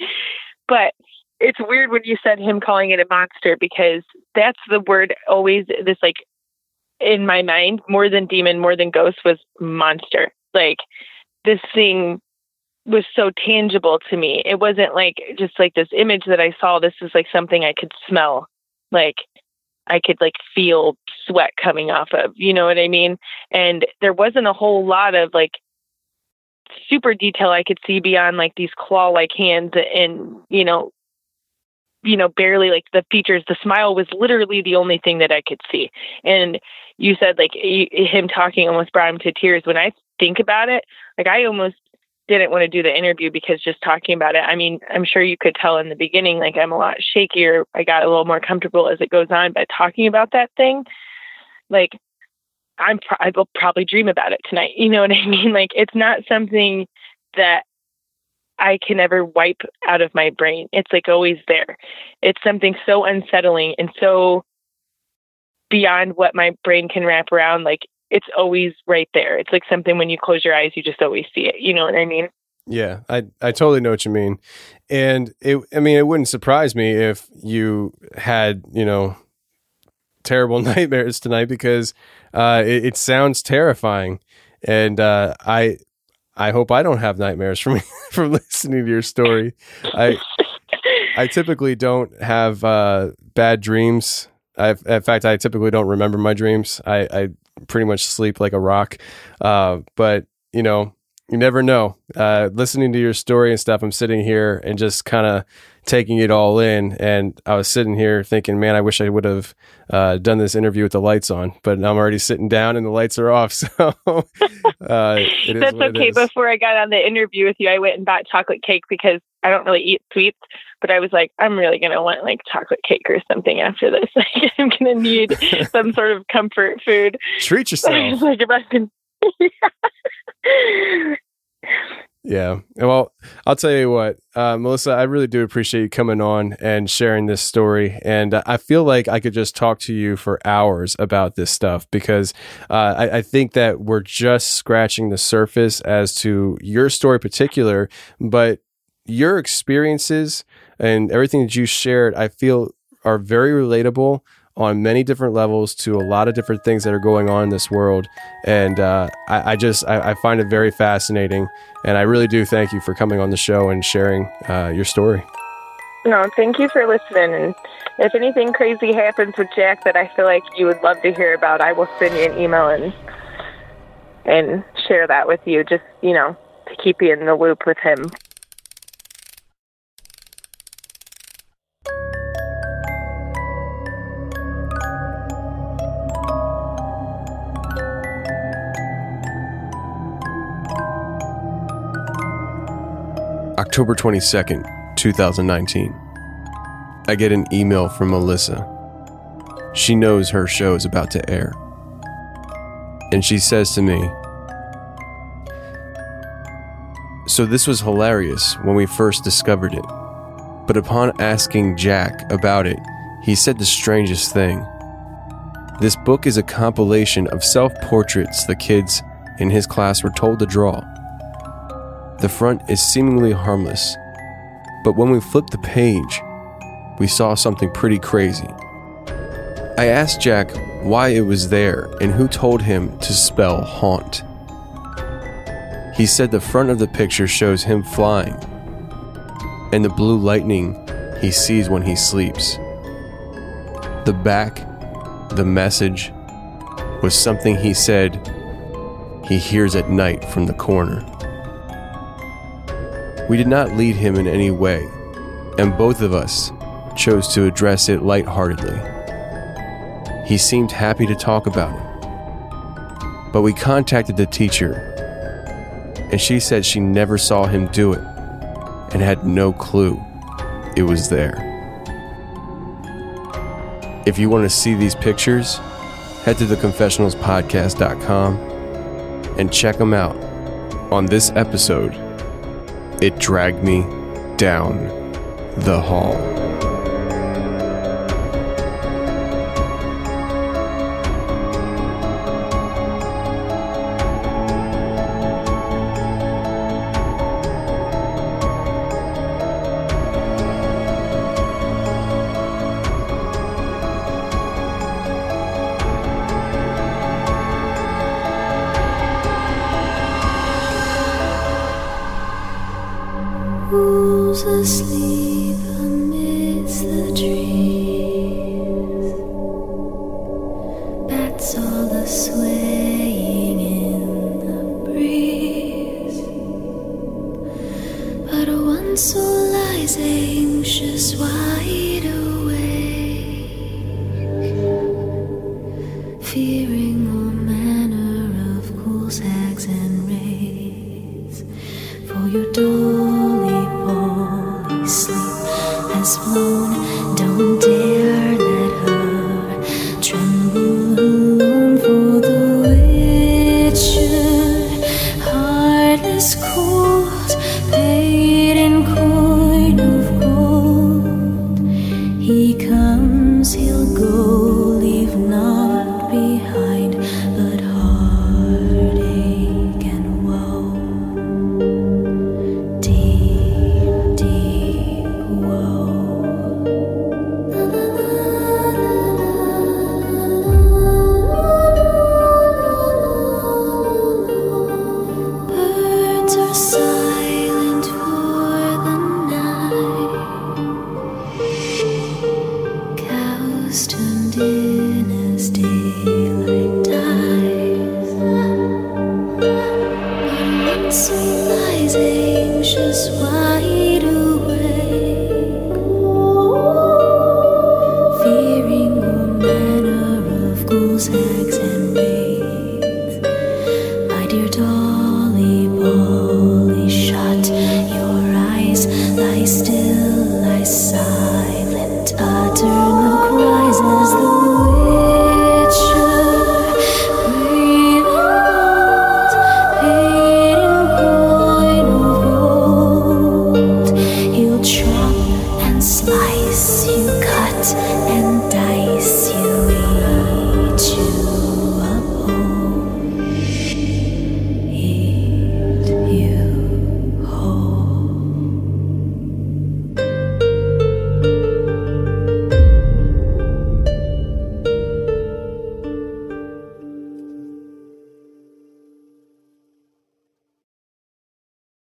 But it's weird when you said him calling it a monster because that's the word always this like in my mind more than demon, more than ghost was monster. Like this thing was so tangible to me. It wasn't like just like this image that I saw. This is like something I could smell. Like I could like feel sweat coming off of, you know what I mean? And there wasn't a whole lot of like super detail I could see beyond like these claw like hands and, you know, you know, barely like the features. The smile was literally the only thing that I could see. And you said like him talking almost brought him to tears. When I think about it, like I almost didn't want to do the interview because just talking about it, I mean, I'm sure you could tell in the beginning, like I'm a lot shakier. I got a little more comfortable as it goes on, but talking about that thing, like I'm pro- I will probably dream about it tonight. You know what I mean? Like it's not something that I can ever wipe out of my brain. It's like always there. It's something so unsettling and so beyond what my brain can wrap around. Like it's always right there. It's like something when you close your eyes, you just always see it. You know what I mean? Yeah, I I totally know what you mean, and it. I mean, it wouldn't surprise me if you had you know terrible nightmares tonight because uh, it, it sounds terrifying, and uh, I I hope I don't have nightmares from from listening to your story. I I typically don't have uh, bad dreams. I, in fact, I typically don't remember my dreams. I, I pretty much sleep like a rock. Uh, but you know, you never know. Uh, listening to your story and stuff, I'm sitting here and just kind of taking it all in. And I was sitting here thinking, man, I wish I would have uh, done this interview with the lights on, but I'm already sitting down and the lights are off. So uh, that's okay. Before I got on the interview with you, I went and bought chocolate cake because I don't really eat sweets, but I was like, I'm really going to want like chocolate cake or something after this. Like, I'm going to need some sort of comfort food. Treat yourself. like if I can. Yeah. Well, I'll tell you what, uh, Melissa, I really do appreciate you coming on and sharing this story. And I feel like I could just talk to you for hours about this stuff because uh, I, I, think that we're just scratching the surface as to your story, particular, but your experiences and everything that you shared, I feel are very relatable on many different levels to a lot of different things that are going on in this world. And uh, I, I, just I, I, find it very fascinating. And I really do thank you for coming on the show and sharing uh, your story. No, thank you for listening. And if anything crazy happens with Jack that I feel like you would love to hear about, I will send you an email and and share that with you. Just you know to keep you in the loop with him. October 22nd, 2019. I get an email from Melissa. She knows her show is about to air. And she says to me, So this was hilarious when we first discovered it. But upon asking Jack about it, he said the strangest thing. This book is a compilation of self portraits the kids in his class were told to draw. The front is seemingly harmless, but when we flipped the page, we saw something pretty crazy. I asked Jack why it was there and who told him to spell haunt. He said the front of the picture shows him flying and the blue lightning he sees when he sleeps. The back, the message, was something he said he hears at night from the corner. We did not lead him in any way, and both of us chose to address it lightheartedly. He seemed happy to talk about it. But we contacted the teacher, and she said she never saw him do it and had no clue it was there. If you want to see these pictures, head to theconfessionalspodcast.com and check them out on this episode it dragged me down the hall.